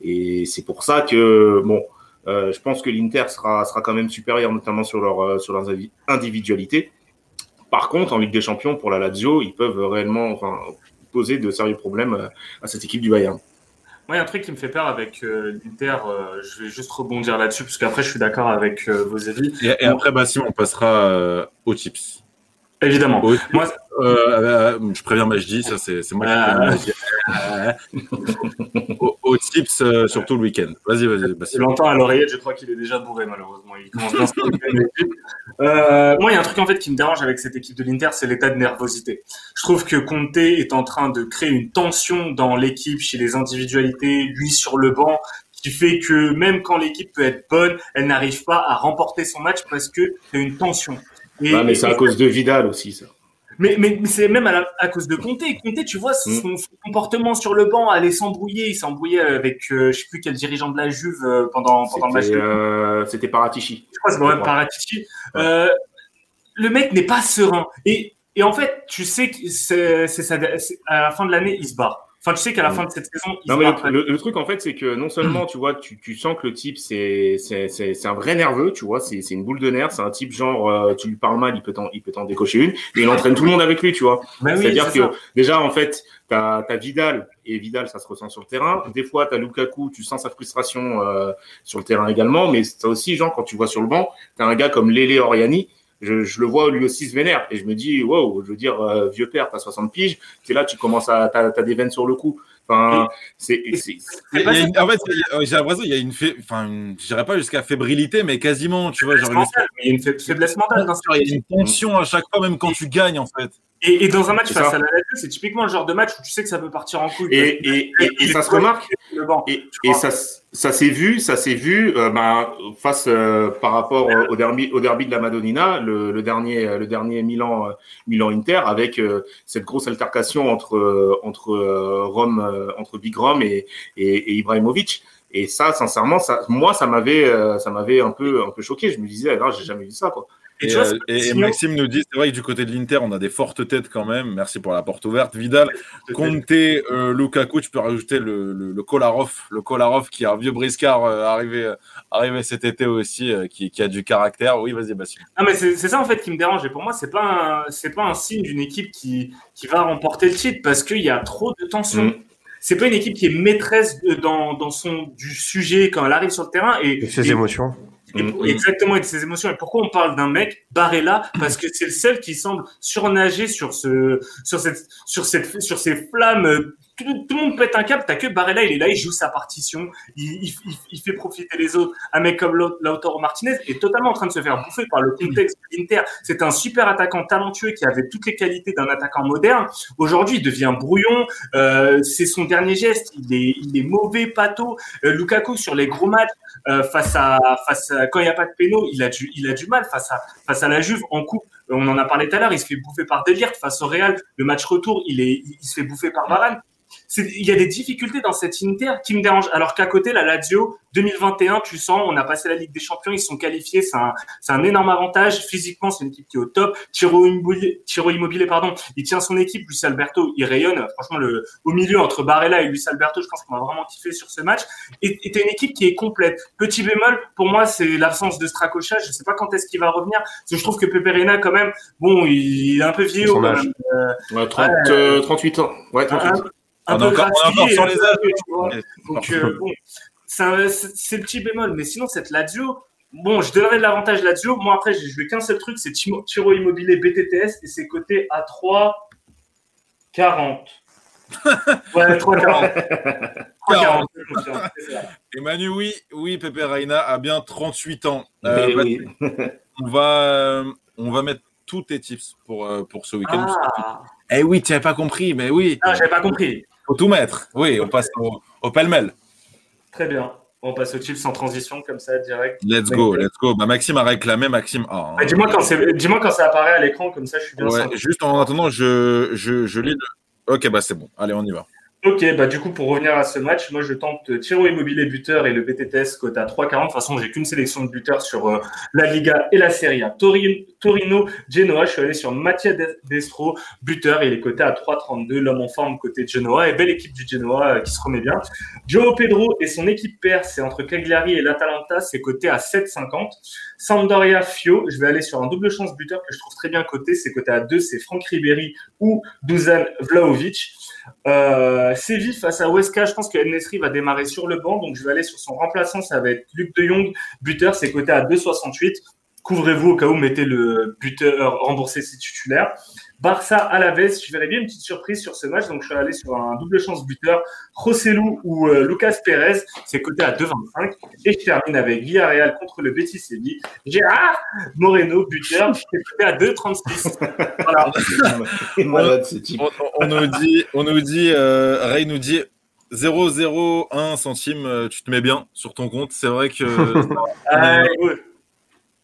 et c'est pour ça que, bon, je pense que l'Inter sera, sera quand même supérieur, notamment sur, leur, sur leurs individualités. Par contre, en Ligue des Champions, pour la Lazio, ils peuvent réellement poser de sérieux problèmes à cette équipe du Bayern. Moi, il y a un truc qui me fait peur avec l'Inter, je vais juste rebondir là-dessus, parce qu'après, je suis d'accord avec vos avis. Et, après, Bassim, on passera aux tips. Évidemment. Moi, euh, euh, je préviens Majdi, ça c'est moi qui ah. *laughs* au, au, tips, euh, surtout le week-end. Vas-y, vas-y. Je l'entends à l'oreillette, je crois qu'il est déjà bourré, malheureusement. Il commence bien euh, moi, il y a un truc en fait qui me dérange avec cette équipe de l'Inter, c'est l'état de nervosité. Je trouve que Conte est en train de créer une tension dans l'équipe, chez les individualités, lui sur le banc, qui fait que même quand l'équipe peut être bonne, elle n'arrive pas à remporter son match parce que y a une tension mais c'est à cause de Vidal aussi, ça. Mais, mais, c'est même à, à, cause de Conte. Conte, tu vois, mm. son, comportement sur le banc allait s'embrouiller. Il s'embrouillait avec, je euh, je sais plus quel dirigeant de la Juve euh, pendant, pendant le match. Euh, C'était Paratici. Je crois que c'est même Paratici. Euh, le mec n'est pas serein. Et, et en fait, tu sais que c'est, à la fin de l'année, il se barre. Enfin, tu sais qu'à la mm. fin de cette saison, non, mais le, truc en fait, c'est que non seulement tu vois, tu, tu sens que le type c'est c'est un vrai nerveux, tu vois, c'est une boule de nerfs, c'est un type genre euh, tu lui parles mal, il peut t'en il peut t'en décocher une, et il entraîne tout le monde avec lui, tu vois. Ben C'est-à-dire que déjà en fait, t'as as Vidal et Vidal, ça se ressent sur le terrain. Des fois, t'as Lukaku, tu sens sa frustration euh, sur le terrain également, mais t'as aussi genre quand tu vois sur le banc, t'as un gars comme Lele Oriani je, je, le vois lui aussi se vénère. Et je me dis wow je veux dire euh, vieux père t'as 60 piges c'est là tu commences à t'as as des veines sur le cou. Enfin c'est en fait j'ai l'impression il y a une enfin je dirais pas jusqu'à fébrilité mais quasiment tu vois genre il y a une faiblesse mentale il y a une tension à chaque fois même quand tu gagnes en fait et, et, dans un match face à la c'est typiquement le genre de match où tu sais que ça peut partir en couille. Et, et, et, ça se remarque. et, ça, ça s'est vu, ça s'est vu euh, bah, face euh, par rapport au derby, au derby de la Madonnina, le, le dernier, le dernier Milan, Milan Inter, avec euh, cette grosse altercation entre entre Rome, entre Big Rome et, et, Ibrahimovic. Et ça, sincèrement, ça, moi, ça m'avait, ça m'avait un peu, un peu choqué. Je me disais, ah, j'ai jamais vu ça, quoi. Et, euh, Maxime nous dit, c'est vrai que du côté de l'Inter, on a des fortes têtes quand même. Merci pour la porte ouverte. Vidal, Conte, euh, Lukaku, tu peux rajouter le, le, Kolarov, le Kolarov qui est un vieux briscard euh, arrivé, arrivé cet été aussi, qui, qui, a du caractère. Oui, vas-y, Bastien. Non, mais c'est ça en fait qui me dérange. Et pour moi, c'est pas c'est pas un signe d'une équipe qui, qui va remporter le titre parce qu'il y a trop de tension. Mm. C'est pas une équipe qui est maîtresse dans, dans son du sujet quand elle arrive sur le terrain et, ses émotions. Mm, mm. exactement, et de ses émotions. Et pourquoi on parle d'un mec, Barella Parce que c'est le seul qui semble surnager sur ce, sur cette, sur cette, sur ces flammes tout, le monde pète un câble, t'as que Barella, il est là, il joue sa partition, il, fait profiter les autres. Un mec comme Lautaro Martinez est totalement en train de se faire bouffer par le contexte de l'Inter. C'est un super attaquant talentueux qui avait toutes les qualités d'un attaquant moderne. Aujourd'hui, il devient brouillon. Euh, c'est son dernier geste. Il est, mauvais, pato. Euh, Lukaku sur les gros matchs euh, face à, face quand il n'y a pas de péno, il a du, il a du mal face à, face à la Juve en coupe. On en a parlé tout à l'heure. Il se fait bouffer par Delirte face au Real. Le match retour, il est, il se fait bouffer par Varane il y a des difficultés dans cette Inter qui me dérangent. Alors qu'à côté, la Lazio, 2021, tu sens, on a passé la Ligue des Champions, ils sont qualifiés, c'est un, c'est un énorme avantage. Physiquement, c'est une équipe qui est au top. Tiro Immobilier, Tiro Immobilier, pardon, il tient son équipe. Luis Alberto, il rayonne. Franchement, le, au milieu entre Barella et Luis Alberto, je pense qu'on va vraiment kiffer sur ce match. Et, et une équipe qui est complète. Petit bémol, pour moi, c'est l'absence de Stracocha. Je sais pas quand est-ce qu'il va revenir. Parce que je trouve que Peperina, quand même, bon, il est un peu vieux. Euh, ouais, 30, 38 euh, ans. Ouais, 38 un peu encore, sur les âges. Donc, euh, bon, c'est le petit bémol. Mais sinon, cette Lazio, bon, je donnerais de l'avantage Lazio. Moi, après, je vais qu'un seul truc, c'est Tiro Immobilier BTTS et c'est coté à 3 40. *laughs* ouais, 3,40. 40. Emmanuel, oui, oui, Pepe Reina a bien 38 ans. Euh, oui. *laughs* on, va, euh, on va mettre tous tes tips pour, euh, pour ce week-end. Ah. Eh oui, tu n'avais pas compris, mais oui. Ah, j'avais pas compris faut tout mettre. Oui, on passe au, au pêle-mêle. Très bien. On passe au chill sans transition, comme ça, direct. Let's go, let's go. Bah, Maxime a réclamé, Maxime. Ah, hein. dis-moi, quand dis quand ça apparaît à l'écran, comme ça, je suis bien ouais, Juste en attendant, je, je, je lis le. Ok, bah c'est bon. Allez, on y va. Ok, bah du coup, pour revenir à ce match, moi je tente Tiro Immobilier buteur et le BTTS à 3,40. De toute façon, j'ai qu'une sélection de buteurs sur euh, la Liga et la Serie A. Torino, Genoa, je suis allé sur Mattia Destro, buteur, il est coté à 3,32. L'homme en forme côté Genoa et belle équipe du Genoa euh, qui se remet bien. Joe Pedro et son équipe père, c'est entre Cagliari et l'Atalanta, c'est coté à 7,50. Sampdoria Fio, je vais aller sur un double chance buteur que je trouve très bien coté, c'est coté à 2, c'est Franck Ribéry ou Dusan Vlaovic. Euh, Séville face à Weska, je pense que Nesri va démarrer sur le banc, donc je vais aller sur son remplaçant, ça va être Luc de Jong, buteur, c'est coté à 2,68. Couvrez-vous au cas où mettez le buteur remboursé si titulaire. Barça à la veste, je verrais bien une petite surprise sur ce match, donc je suis allé sur un double chance buteur, Rossellou ou euh, Lucas Pérez, c'est coté à 2,25. Et je termine avec Villarreal contre le Betis Séville. Gérard Moreno, buteur, *laughs* c'est coté à 2,36. voilà. *laughs* on, nous dit, on nous dit, euh, Ray nous dit 0,01 centime, euh, tu te mets bien sur ton compte. C'est vrai que. *laughs* ah,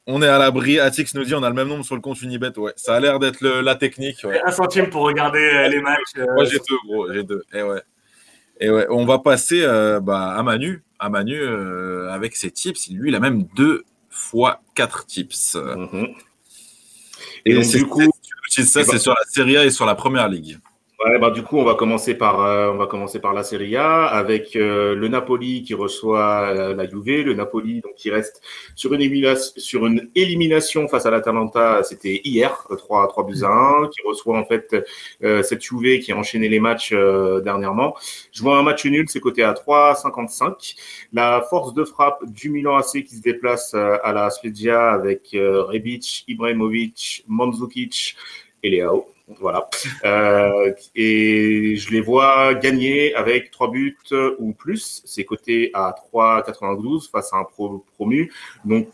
on est à l'abri. Atix nous dit on a le même nombre sur le compte Unibet. Ouais, ça a l'air d'être la technique. Un centime pour regarder euh, les matchs. Euh, Moi j'ai deux, gros, j'ai deux. Et ouais. Et ouais, on va passer euh, bah, à Manu, à Manu avec ses tips. Lui, il a même deux fois quatre tips. Mm-hmm. Et, donc, du coup, ça, c'est sur la Serie A et sur la Première Ligue. Ouais, bah, du coup, on va commencer par, euh, on va commencer par la Serie A avec euh, le Napoli qui reçoit euh, la Juve. Le Napoli donc qui reste sur une élimination, sur une élimination face à l'Atalanta. C'était hier, 3 3 buts à 1, qui reçoit en fait cette Juve qui a enchaîné les matchs dernièrement. Je vois un match nul, c'est coté à 3,55. La force de frappe du Milan AC qui se déplace à la Spezia avec Rebic, Ibrahimovic, Mandzukic et Leao. Voilà. Euh, et je les vois gagner avec trois buts ou plus. C'est coté à 3,92 face à un pro promu. Donc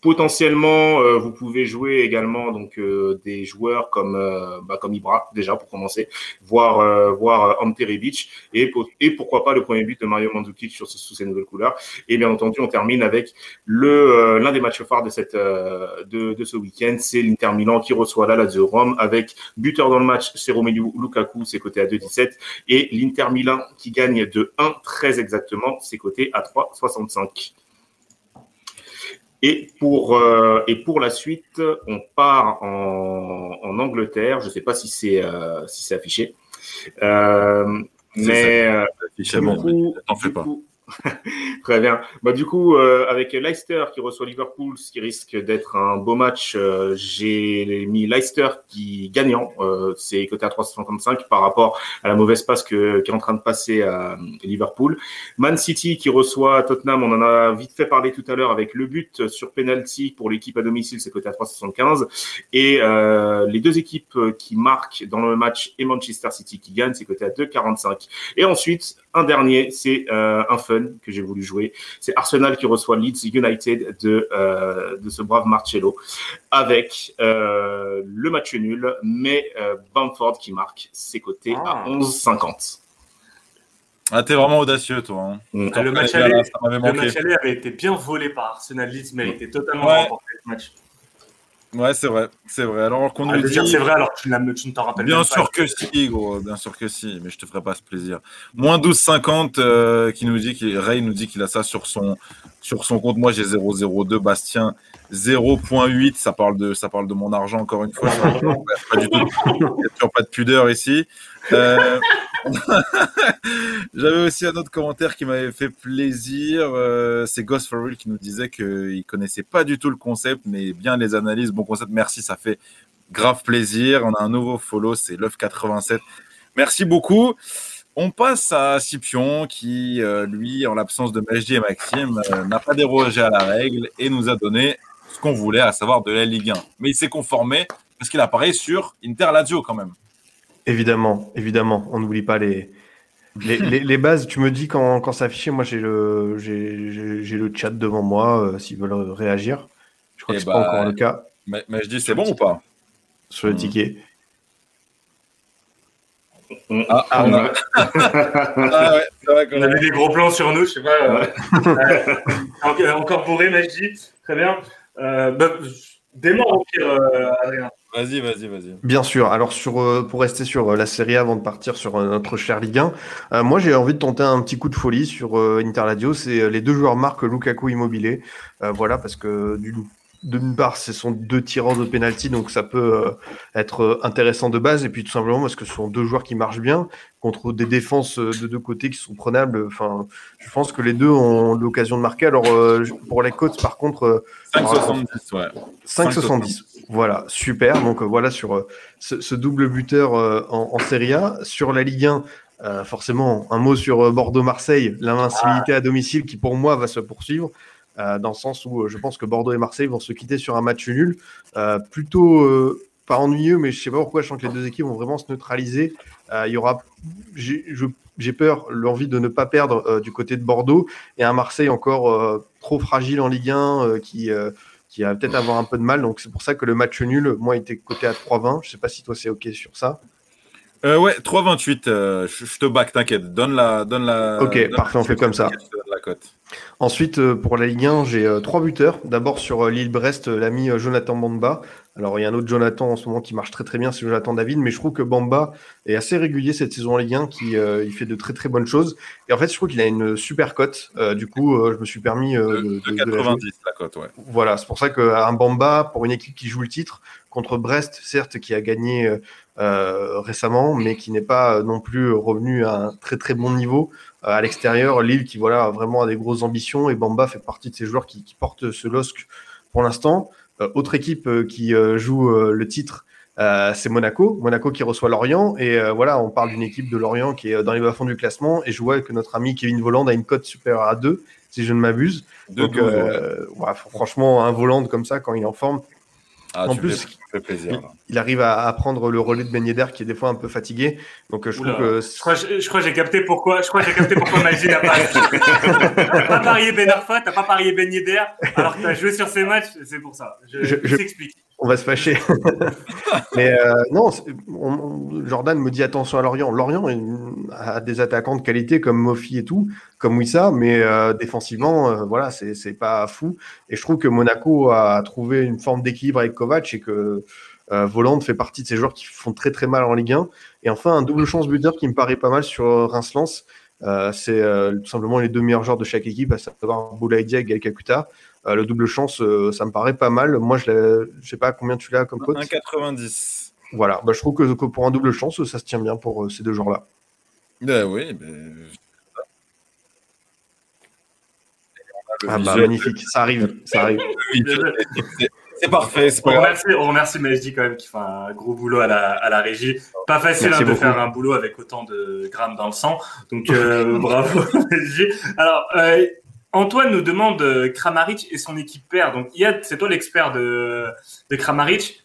Potentiellement, euh, vous pouvez jouer également donc euh, des joueurs comme euh, bah, comme Ibra déjà pour commencer, voir voir Ante Rebic et et pourquoi pas le premier but de Mario Mandzukic sur sous ces nouvelles couleurs. Et bien entendu, on termine avec le l'un des matchs phares de cette de, de ce week-end, c'est l'Inter Milan qui reçoit la Lazio Rome avec buteur dans le match, c'est Romelu Lukaku, c'est coté à 2,17 et l'Inter Milan qui gagne de 1 très exactement, c'est coté à 3,65. Et pour, euh, et pour la suite, on part en, en Angleterre. Je ne sais pas si c'est euh, si c'est affiché. Euh, mais euh, fais pas. *laughs* Très bien. Bah, du coup, euh, avec Leicester qui reçoit Liverpool, ce qui risque d'être un beau match, euh, j'ai mis Leicester qui gagnant. Euh, c'est côté à 355 par rapport à la mauvaise passe que, qui est en train de passer à Liverpool. Man City qui reçoit Tottenham, on en a vite fait parler tout à l'heure avec le but sur penalty pour l'équipe à domicile, c'est côté à 375. Et les deux équipes qui marquent dans le match et Manchester City qui gagne, c'est côté à 2,45. Et ensuite, un dernier, c'est un fun que j'ai voulu jouer. C'est Arsenal qui reçoit Leeds United de, euh, de ce brave Marcello avec euh, le match nul, mais euh, Bamford qui marque ses côtés à 11,50. Ah, ah, t'es vraiment audacieux, toi. Hein. Mm. Le, match aller, avait été bien volé par Arsenal Leeds, mais il était totalement remporté ce match. Ouais, c'est vrai, c'est vrai. Alors qu'on ah, nous dit... c'est vrai, alors tu, tu ne t'en rappelles bien sûr que si, gros, bien sûr que si, mais je te ferai pas ce plaisir. Moins 12,50 euh, qui nous dit, qui Ray nous dit qu'il a ça sur son sur son compte. Moi, j'ai 0,02. Bastien 0,8. Ça parle de ça parle de mon argent encore une fois. *laughs* pas du tout. Pas de pudeur ici. Euh, *laughs* j'avais aussi un autre commentaire qui m'avait fait plaisir. Euh, c'est Ghost for Real qui nous disait qu'il connaissait pas du tout le concept, mais bien les analyses. Bon concept, merci, ça fait grave plaisir. On a un nouveau follow, c'est Love87. Merci beaucoup. On passe à Scipion qui, euh, lui, en l'absence de Majdi et Maxime, n'a pas dérogé à la règle et nous a donné ce qu'on voulait, à savoir de la Ligue 1. Mais il s'est conformé parce qu'il apparaît sur Inter Lazio quand même. Évidemment, évidemment. On n'oublie pas *laughs* les, les, bases. Tu me dis quand, quand c'est affiché, moi j'ai le, j'ai, le chat devant moi euh, s'ils veulent réagir. Je crois eh que c'est pas bah, encore le cas. Mais, mais je dis c'est bon ou pas Sur le hmm. ticket. Ah, ah, on a... *laughs* ah ouais, c'est vrai qu'on avait des gros plans sur nous, je sais pas. Euh, *laughs* encore bourré, Majdi. Très bien. Euh, bah, démarre au pire, Adrien. Vas-y, vas-y, vas-y. Bien sûr. Alors, euh, pour rester sur euh, la série avant de partir sur euh, notre cher Ligue 1, moi j'ai envie de tenter un petit coup de folie sur Interladio. C'est les deux joueurs marques Lukaku Immobilier. voilà, parce que du, d'une part, ce sont deux tireurs de penalty, donc ça peut euh, être euh, intéressant de base. Et puis tout simplement parce que ce sont deux joueurs qui marchent bien contre des défenses euh, de deux côtés qui sont prenables. Enfin, je pense que les deux ont l'occasion de marquer. Alors pour les côtes, par contre, 5,70, ouais. 5,70. Voilà, super. Donc voilà sur ce, double buteur en, en, Serie A. Sur la Ligue 1, forcément, un mot sur Bordeaux-Marseille, l'invincibilité à domicile qui pour moi va se poursuivre. Euh, dans le sens où euh, je pense que Bordeaux et Marseille vont se quitter sur un match nul. Euh, plutôt pas ennuyeux, mais je sais pas pourquoi, je sens que les deux équipes vont vraiment se neutraliser. il y aura, j'ai peur, l'envie de ne pas perdre du côté de Bordeaux et un Marseille encore trop fragile en Ligue 1 qui, qui va peut-être avoir un peu de mal. Donc c'est pour ça que le match nul, moi, était coté à 3-20. Je sais pas si toi c'est OK sur ça. Euh, ouais, 3,28. je, te back, t'inquiète. Donne la, donne la. Ok, parfait, on fait comme ça. La cote. Ensuite, euh, pour la Ligue 1, j'ai euh, trois buteurs. D'abord sur euh, l'île Brest, l'ami Jonathan Bamba. Alors, il y a un autre Jonathan en ce moment qui marche très très bien, c'est Jonathan David, mais je trouve que Bamba est assez régulier cette saison en Ligue 1, qui il fait de très très bonnes choses. Et en fait, je trouve qu'il a une super cote. du coup, je me suis permis de, 90 la, cote, ouais. Voilà, c'est pour ça qu'un Bamba pour une équipe qui joue le titre contre Brest, certes, qui a gagné récemment, mais qui n'est pas non plus revenu à un très très bon niveau. Euh, à l'extérieur, Lille qui voilà vraiment a des grosses ambitions et Bamba fait partie de ces joueurs qui, portent ce LOSC pour l'instant. Euh, autre équipe euh, qui joue le titre, c'est Monaco. Monaco qui reçoit Lorient. Et voilà, on parle d'une équipe de Lorient qui est dans les bas-fonds du classement. Et je vois que notre ami Kevin Voland a une cote supérieure à 2, si je ne m'abuse. Donc, franchement, un Voland comme ça, quand il est en forme, ah, en plus, plaisir, il, arrive à, prendre le relais de Ben Yedder qui est des fois un peu fatigué. Donc euh, je trouve que je crois, je, crois que j'ai capté pourquoi. Je crois j'ai capté pourquoi Magie *laughs* n'a pas. parié Ben Arfa, t'as pas parié Ben Yedder, alors que t'as joué sur ces matchs. C'est pour ça. Je, je, je t'explique on va se fâcher. *laughs* Mais euh, non, Jordan me dit attention à Lorient. Lorient a des attaquants de qualité comme Mofi et tout, comme Wissa, mais euh, défensivement, euh, voilà, c'est pas fou. Et je trouve que Monaco a trouvé une forme d'équilibre avec Kovac et que Voland fait partie de ces joueurs qui font très très mal en Ligue 1. Et enfin, un double chance buteur qui me paraît pas mal sur Reims-Lens. c'est tout simplement les deux meilleurs joueurs de chaque équipe, à savoir Boulaïdia et Galkakuta. Euh, le double chance, euh, ça me paraît pas mal. Moi, je ne sais pas combien tu l'as comme cote. 1,90. Voilà, bah, je trouve que, pour un double chance, ça se tient bien pour euh, ces deux joueurs-là. Ben oui, ben... Ah bah, magnifique, ça arrive, ça arrive. *laughs* C'est parfait. On remercie, on remercie Majdi quand même qui fait un gros boulot à la, à la régie. Pas facile hein, de faire un boulot avec autant de grammes dans le sang. Donc *laughs* bravo Majdi. Alors Antoine nous demande euh, Kramaric et son équipe père. Donc, Yad, c'est toi l'expert de, de Kramaric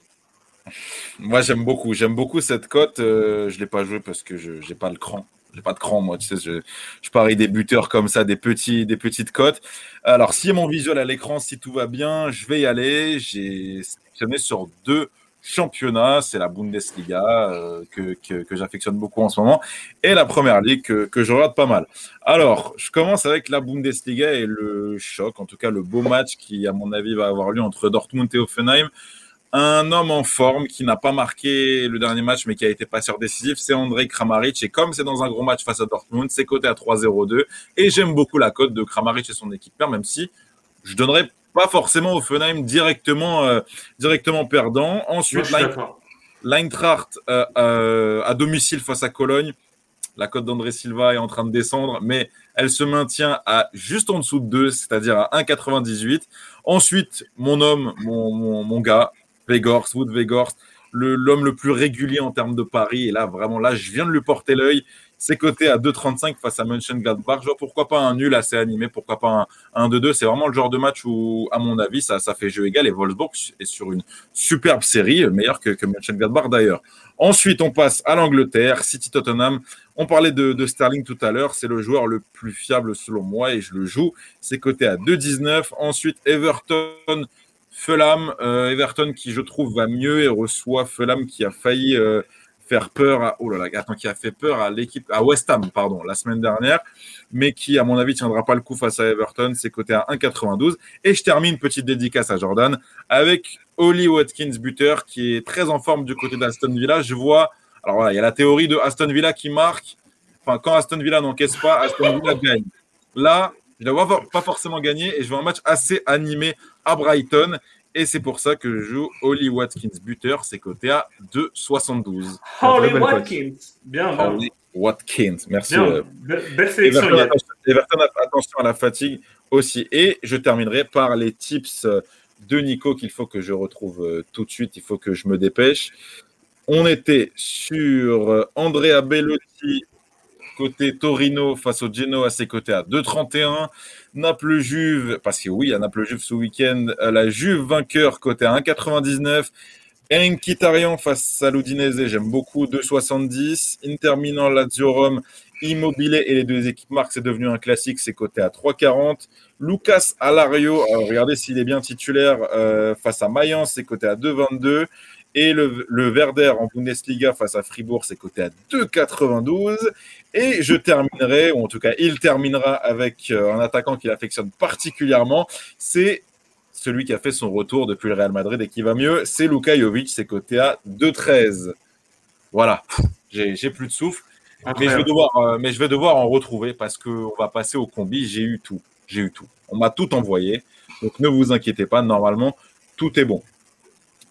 Moi, j'aime beaucoup. J'aime beaucoup cette cote. Euh, je ne l'ai pas joué parce que je n'ai pas le cran. J'ai pas de cran, moi. Tu sais, je, je parie des buteurs comme ça, des, petits, des petites cotes. Alors, si mon visuel à l'écran, si tout va bien, je vais y aller. J'ai sélectionné sur deux championnat, c'est la Bundesliga euh, que, que, j'affectionne beaucoup en ce moment, et la Première Ligue que, je regarde pas mal. Alors, je commence avec la Bundesliga et le choc, en tout cas le beau match qui, à mon avis, va avoir lieu entre Dortmund et Offenheim. Un homme en forme qui n'a pas marqué le dernier match, mais qui a été passeur décisif, c'est André Kramaric. Et comme c'est dans un gros match face à Dortmund, c'est coté à 3-0-2. Et j'aime beaucoup la cote de Kramaric et son équipe, même si je donnerais pas forcément Offenheim directement, euh, directement perdant. Ensuite, l'Eintracht euh, euh, à domicile face à Cologne. La cote d'André Silva est en train de descendre, mais elle se maintient à juste en dessous de 2, c'est-à-dire à 1,98. Ensuite, mon homme, mon, mon, mon gars, Vegors, Wood Vegors, l'homme le, plus régulier en termes de paris. Et là, vraiment, là, je viens de lui porter l'œil. C'est coté à 2,35 face à Mönchengladbach. Je pourquoi pas un nul assez animé, pourquoi pas un 1-2-2. C'est vraiment le genre de match où, à mon avis, ça, ça fait jeu égal. Et Wolfsburg est sur une superbe série, meilleure que, que Mönchengladbach d'ailleurs. Ensuite, on passe à l'Angleterre, City Tottenham. On parlait de, Sterling tout à l'heure. C'est le joueur le plus fiable selon moi et je le joue. C'est coté à 2,19. Ensuite, Everton. Fulham, euh, Everton qui je trouve va mieux et reçoit Fulham qui a failli euh, faire peur à, oh là là, attends, qui a fait peur à l'équipe, à West Ham, pardon, la semaine dernière, mais qui, à mon avis, tiendra pas le coup face à Everton. C'est coté à 1,92. Et je termine, petite dédicace à Jordan, avec Oli Watkins buteur qui est très en forme du côté d'Aston Villa. Je vois, alors voilà, il y a la théorie de Aston Villa qui marque. Enfin, quand Aston Villa n'encaisse pas, Aston Villa *laughs* gagne. Là, je ne la vois pas forcément gagner et je vois un match assez animé à Brighton. Et c'est pour ça que je joue Oli Watkins buteur, c'est coté à 2,72. Holly Watkins, bien, bien. Oli Watkins, merci. bien. euh, Be- Belle sélection, Everton, attention, Everton, attention à la fatigue aussi. Et je terminerai par les tips de Nico qu'il faut que je retrouve euh, tout de suite. Il faut que je me dépêche. On était sur euh, Andrea Bellotti côté Torino face au Genoa à ses côtés à 2,31. Naples Juve, parce que oui, il y a Naples Juve ce week-end. Euh, La Juve vainqueur côté à 1,99. Enkitarian face à l'Udinese, j'aime beaucoup 2,70. Inter Milan, Lazio Rome, Immobilier et les deux équipes marques, c'est devenu un classique, c'est coté à 3,40. Lucas Alario, regardez s'il est bien titulaire euh, face à Mayence, c'est coté à 2,22. Et le, le Werder en Bundesliga face à Fribourg, c'est coté à 2,92. Et je terminerai, ou en tout cas, il terminera avec euh, un attaquant qu'il affectionne particulièrement. C'est celui qui a fait son retour depuis le Real Madrid et qui va mieux. C'est Luka Jovic, c'est coté à 2,13. Voilà, j'ai plus de souffle. Mais je, vais devoir, euh, mais je vais devoir en retrouver parce qu'on va passer au combi. J'ai eu tout. J'ai eu tout. On m'a tout envoyé. Donc ne vous inquiétez pas. Normalement, tout est bon.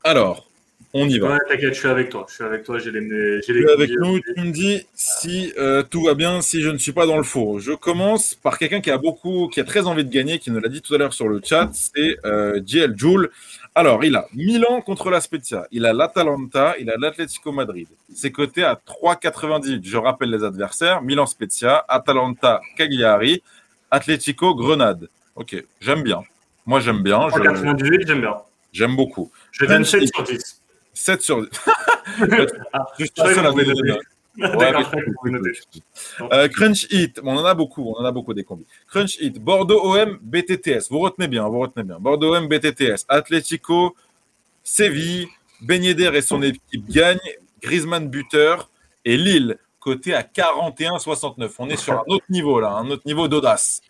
Alors, on y va. Ouais, t'inquiète, je suis avec toi. Je suis avec toi, j'ai les, j'ai avec nous, tu me dis si euh, tout va bien, si je ne suis pas dans le faux. Je commence par quelqu'un qui a beaucoup, qui a très envie de gagner, qui nous l'a dit tout à l'heure sur le chat, c'est euh, JL Joule. Alors, il a Milan contre la Spezia, il a l'Atalanta, il a l'Atlético Madrid. C'est coté à 3,98. Je rappelle les adversaires Milan Spezia, Atalanta Cagliari, Atlético Grenade. Ok, j'aime bien. Moi, j'aime bien. je- 98, j'aime bien. J'aime beaucoup. Je donne Même 7 si- sur 10. 7 sur 10. Ah, je suis je croyais seul à qu'on pouvait donner des noter. notes. D'accord, Ouais, je croyais qu'on pouvait noter. Euh, Crunch Hit, on en a beaucoup, on en a beaucoup des combis. Crunch Hit, Bordeaux OM, BTTS. Vous retenez bien, vous retenez bien. Bordeaux OM, BTTS. Atlético, Séville, Yedder et son équipe gagnent. Griezmann buteur et Lille côté à 41,69. On est sur un autre niveau là, un autre niveau d'audace.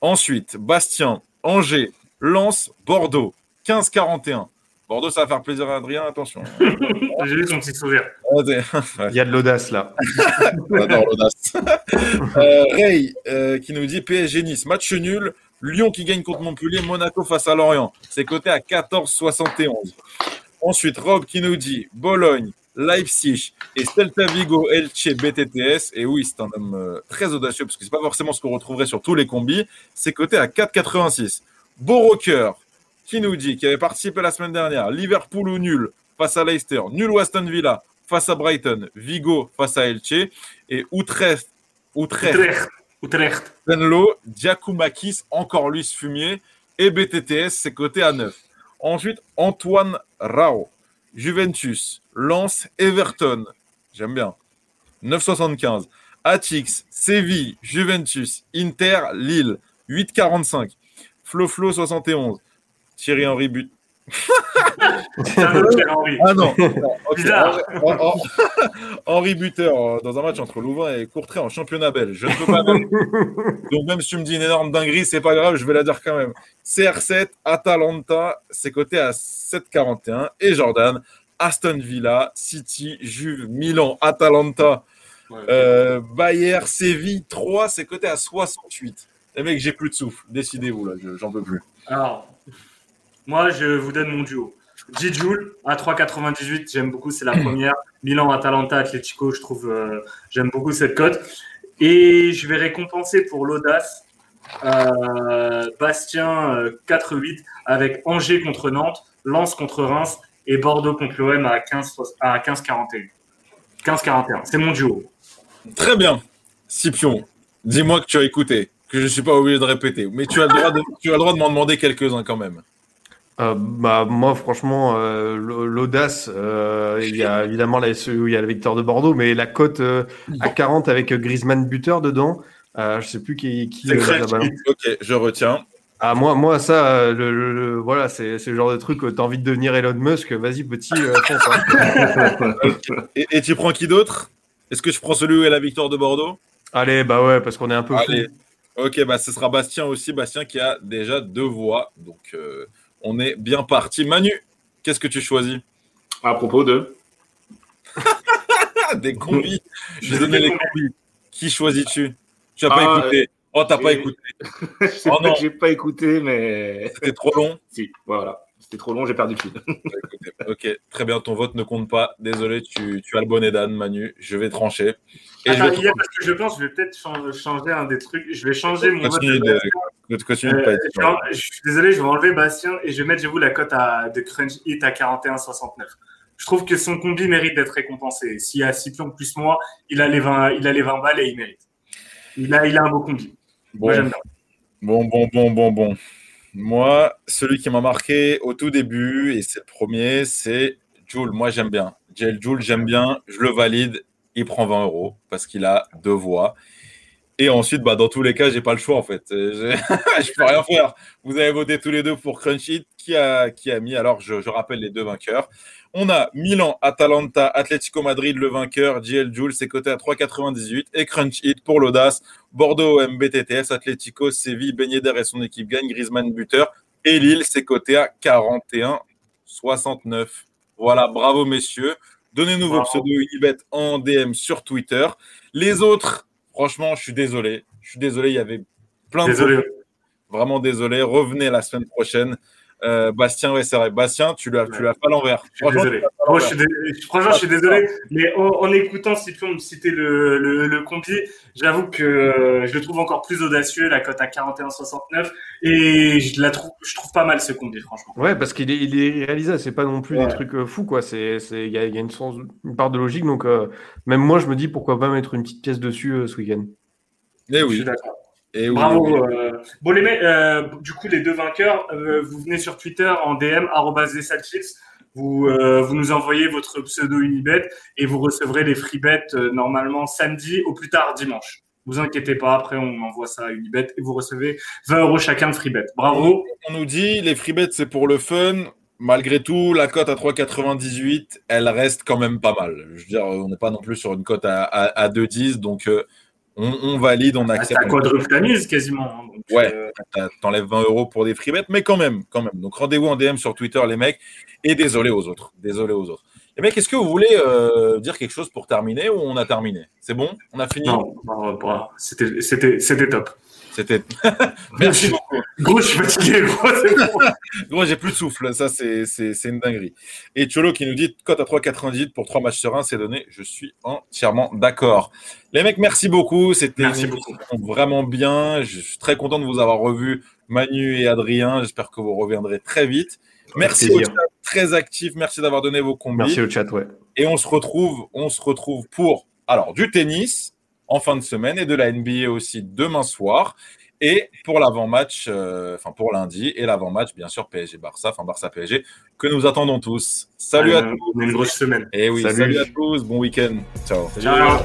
Ensuite, Bastien, Angers, Lens, Bordeaux, 15,41. Bordeaux, ça va faire plaisir à Adrien, attention. *laughs* J'ai vu son petit sourire. *laughs* Ouais. Il y a de l'audace là. *laughs* J'adore l'audace. euh, Ray euh, qui nous dit PSG Nice, match nul. Lyon qui gagne contre Montpellier, Monaco face à Lorient. C'est coté à 14,71. Ensuite, Rob qui nous dit Bologne, Leipzig et Celta Vigo, Elche, BTTS. Et oui, c'est un homme euh, très audacieux parce que c'est pas forcément ce qu'on retrouverait sur tous les combis. C'est coté à 4,86. Beau rocker qui nous dit qu'il avait participé la semaine dernière? Liverpool ou nul? Face à Leicester, nul Aston Villa face à Brighton, Vigo face à Elche et Utrecht, Utrecht, Utrecht. Utrecht. Venlo, Giacomakis, encore lui ce fumier, et BTTS, c'est coté à 9. Ensuite, Antoine Rao, Juventus, Lens, Everton, j'aime bien, 9,75. Atix, Séville, Juventus, Inter, Lille, 8,45. Flo Flo, 71. Thierry Henry, but. Henry. *laughs* Ah non, non, ok. Bizarre. Henri, Henri- Henri buteur dans un match entre Louvain et Courtrai en championnat belge. Je ne peux pas. Donc même si tu me dis une énorme dinguerie, c'est pas grave, je vais la dire quand même. CR7, Atalanta, c'est coté à 7,41 et Jordan, Aston Villa, City, Juve, Milan, Atalanta, Ouais. euh, Bayer, Séville, 3, c'est coté à 68. Les mecs, j'ai plus de souffle. Décidez-vous là, je- j'en peux plus. Alors, moi, je vous donne mon duo. J-Joule à 3,98, j'aime beaucoup, c'est la première. Milan, Atalanta, Atletico, je trouve, euh, j'aime beaucoup cette cote. Et je vais récompenser pour l'audace euh, Bastien euh, 4-8 avec Angers contre Nantes, Lens contre Reims et Bordeaux contre l'OM à 15 à 15-41. 15-41, c'est mon duo. Très bien. Scipion, dis-moi que tu as écouté, que je ne suis pas obligé de répéter, mais tu as le droit de, tu as le droit de m'en demander quelques-uns quand même. Euh, bah, moi, franchement, euh, l'au- l'audace, euh, il y a *laughs* évidemment la, il y a la victoire de Bordeaux, mais la cote à 40 avec Griezmann buteur dedans, je sais plus qui, qui. Ok, je retiens. Ah, moi, moi ça, le, le- le- voilà, c'est le genre de truc où t'as envie de devenir Elon Musk, vas-y, petit, fonce, hein. *laughs* Et, et tu prends qui d'autre? Est-ce que je prends celui où est la victoire de Bordeaux? Allez, bah ouais, parce qu'on est un peu fou. Ok, bah ce sera Bastien aussi. Bastien qui a déjà deux voix. Donc euh, on est bien parti. Manu, qu'est-ce que tu choisis? À propos de *laughs* Des combis. *laughs* Je vais donner les combis. Qui choisis-tu? Tu n'as pas ah, écouté. Oh, t'as pas écouté. *laughs* oh, non. J'ai pas écouté, mais. C'était trop long. Si, voilà. C'était trop long, j'ai perdu le fil. *laughs* ok, très bien, ton vote ne compte pas. Désolé, tu, tu as le bonnet d'âne, Manu. Je vais trancher. Et je, vais parce que je pense je vais peut-être changer un des trucs. Je vais changer mon vote. De, euh, je, suis désolé, je vais enlever Bastien et je vais mettre, vous, la cote de Crunch Hit à 41,69. Je trouve que son combi mérite d'être récompensé. S'il y a Scipion plus moi, il a les 20, il a les 20 balles et il mérite. Il a, il a un beau combi. Bon. bon, bon, bon, bon, bon. Moi, celui qui m'a marqué au tout début, et c'est le premier, c'est Jules. Moi, j'aime bien. Jules, j'aime bien. Je le valide. Il prend 20 euros parce qu'il a deux voix. Et ensuite, bah, dans tous les cas, j'ai pas le choix en fait. *laughs* Je peux rien faire. Vous avez voté tous les deux pour Crunchy. Qui a, qui a mis Alors, je, rappelle les deux vainqueurs. On a Milan, Atalanta, Atlético Madrid, le vainqueur. JL Jules, c'est coté à 3,98. Et Crunch Hit pour l'audace. Bordeaux, MBTTS, Atlético, Séville, Ben et son équipe gagne. Griezmann, buteur. Et Lille, c'est coté à 41,69. Voilà, bravo messieurs. Donnez-nous vos pseudo Unibet en DM sur Twitter. Les autres, Franchement, je suis désolé. Je suis désolé, il y avait plein de. Désolé. Vraiment désolé. Revenez la semaine prochaine. Euh, Bastien, ouais, c'est vrai. Bastien, tu l'as, tu l'as pas l'envers. Franchement, désolé. je suis franchement, je suis désolé. Mais en, écoutant Cyprien me citer le, le, le combi, j'avoue que euh, je le trouve encore plus audacieux, la cote à 41,69. Et je la trouve, je trouve pas mal ce combi, franchement. Ouais, parce qu'il est, il est réalisable. C'est pas non plus des trucs euh, fous, quoi. C'est, c'est, il y a, y a une, sens, une part de logique. Donc, même moi, je me dis pourquoi pas mettre une petite pièce dessus ce week-end. Eh oui. Je suis d'accord. Bravo. Euh, bon, les mecs, euh, du coup, les deux vainqueurs, euh, vous venez sur Twitter en DM, vous, vous nous envoyez votre pseudo Unibet et vous recevrez les free bets normalement samedi au plus tard dimanche. Vous inquiétez pas, après on envoie ça à Unibet et vous recevez 20 euros chacun de free bet. Bravo. On nous dit les free bets c'est pour le fun. Malgré tout, la cote à 3,98, elle reste quand même pas mal. Je veux dire, on n'est pas non plus sur une cote à, à, 2,10, donc on, valide, on ah, accepte. T'as quadruple mise quasiment. Hein, ouais, euh... t'enlèves 20 euros pour des free mais quand même, quand même. Donc rendez-vous en DM sur Twitter, les mecs. Et désolé aux autres. Désolé aux autres. Les mecs, est-ce que vous voulez euh, dire quelque chose pour terminer ou on a terminé? C'est bon? On a fini? Non, c'était top. C'était. *laughs* Merci beaucoup. Gros, je suis fatigué, gros, j'ai plus de souffle. Ça, c'est une dinguerie. Et Cholo qui nous dit cote à 3,98 pour 3 matchs sereins, c'est donné. Je suis entièrement d'accord. Les mecs, merci beaucoup. C'était vraiment bien. Je suis très content de vous avoir revu, Manu et Adrien. J'espère que vous reviendrez très vite. Merci au chat, très actif. Merci d'avoir donné vos combis. Merci au chat, ouais. Et on se retrouve, on se retrouve pour alors du tennis en fin de semaine et de la NBA aussi demain soir. Et pour l'avant-match, euh, enfin pour lundi, et l'avant-match, bien sûr, PSG-Barça, enfin Barça-PSG, que nous attendons tous. Salut à tous. Une grosse semaine. Et eh oui, salut, salut à tous. Bon week-end. Ciao. Ciao.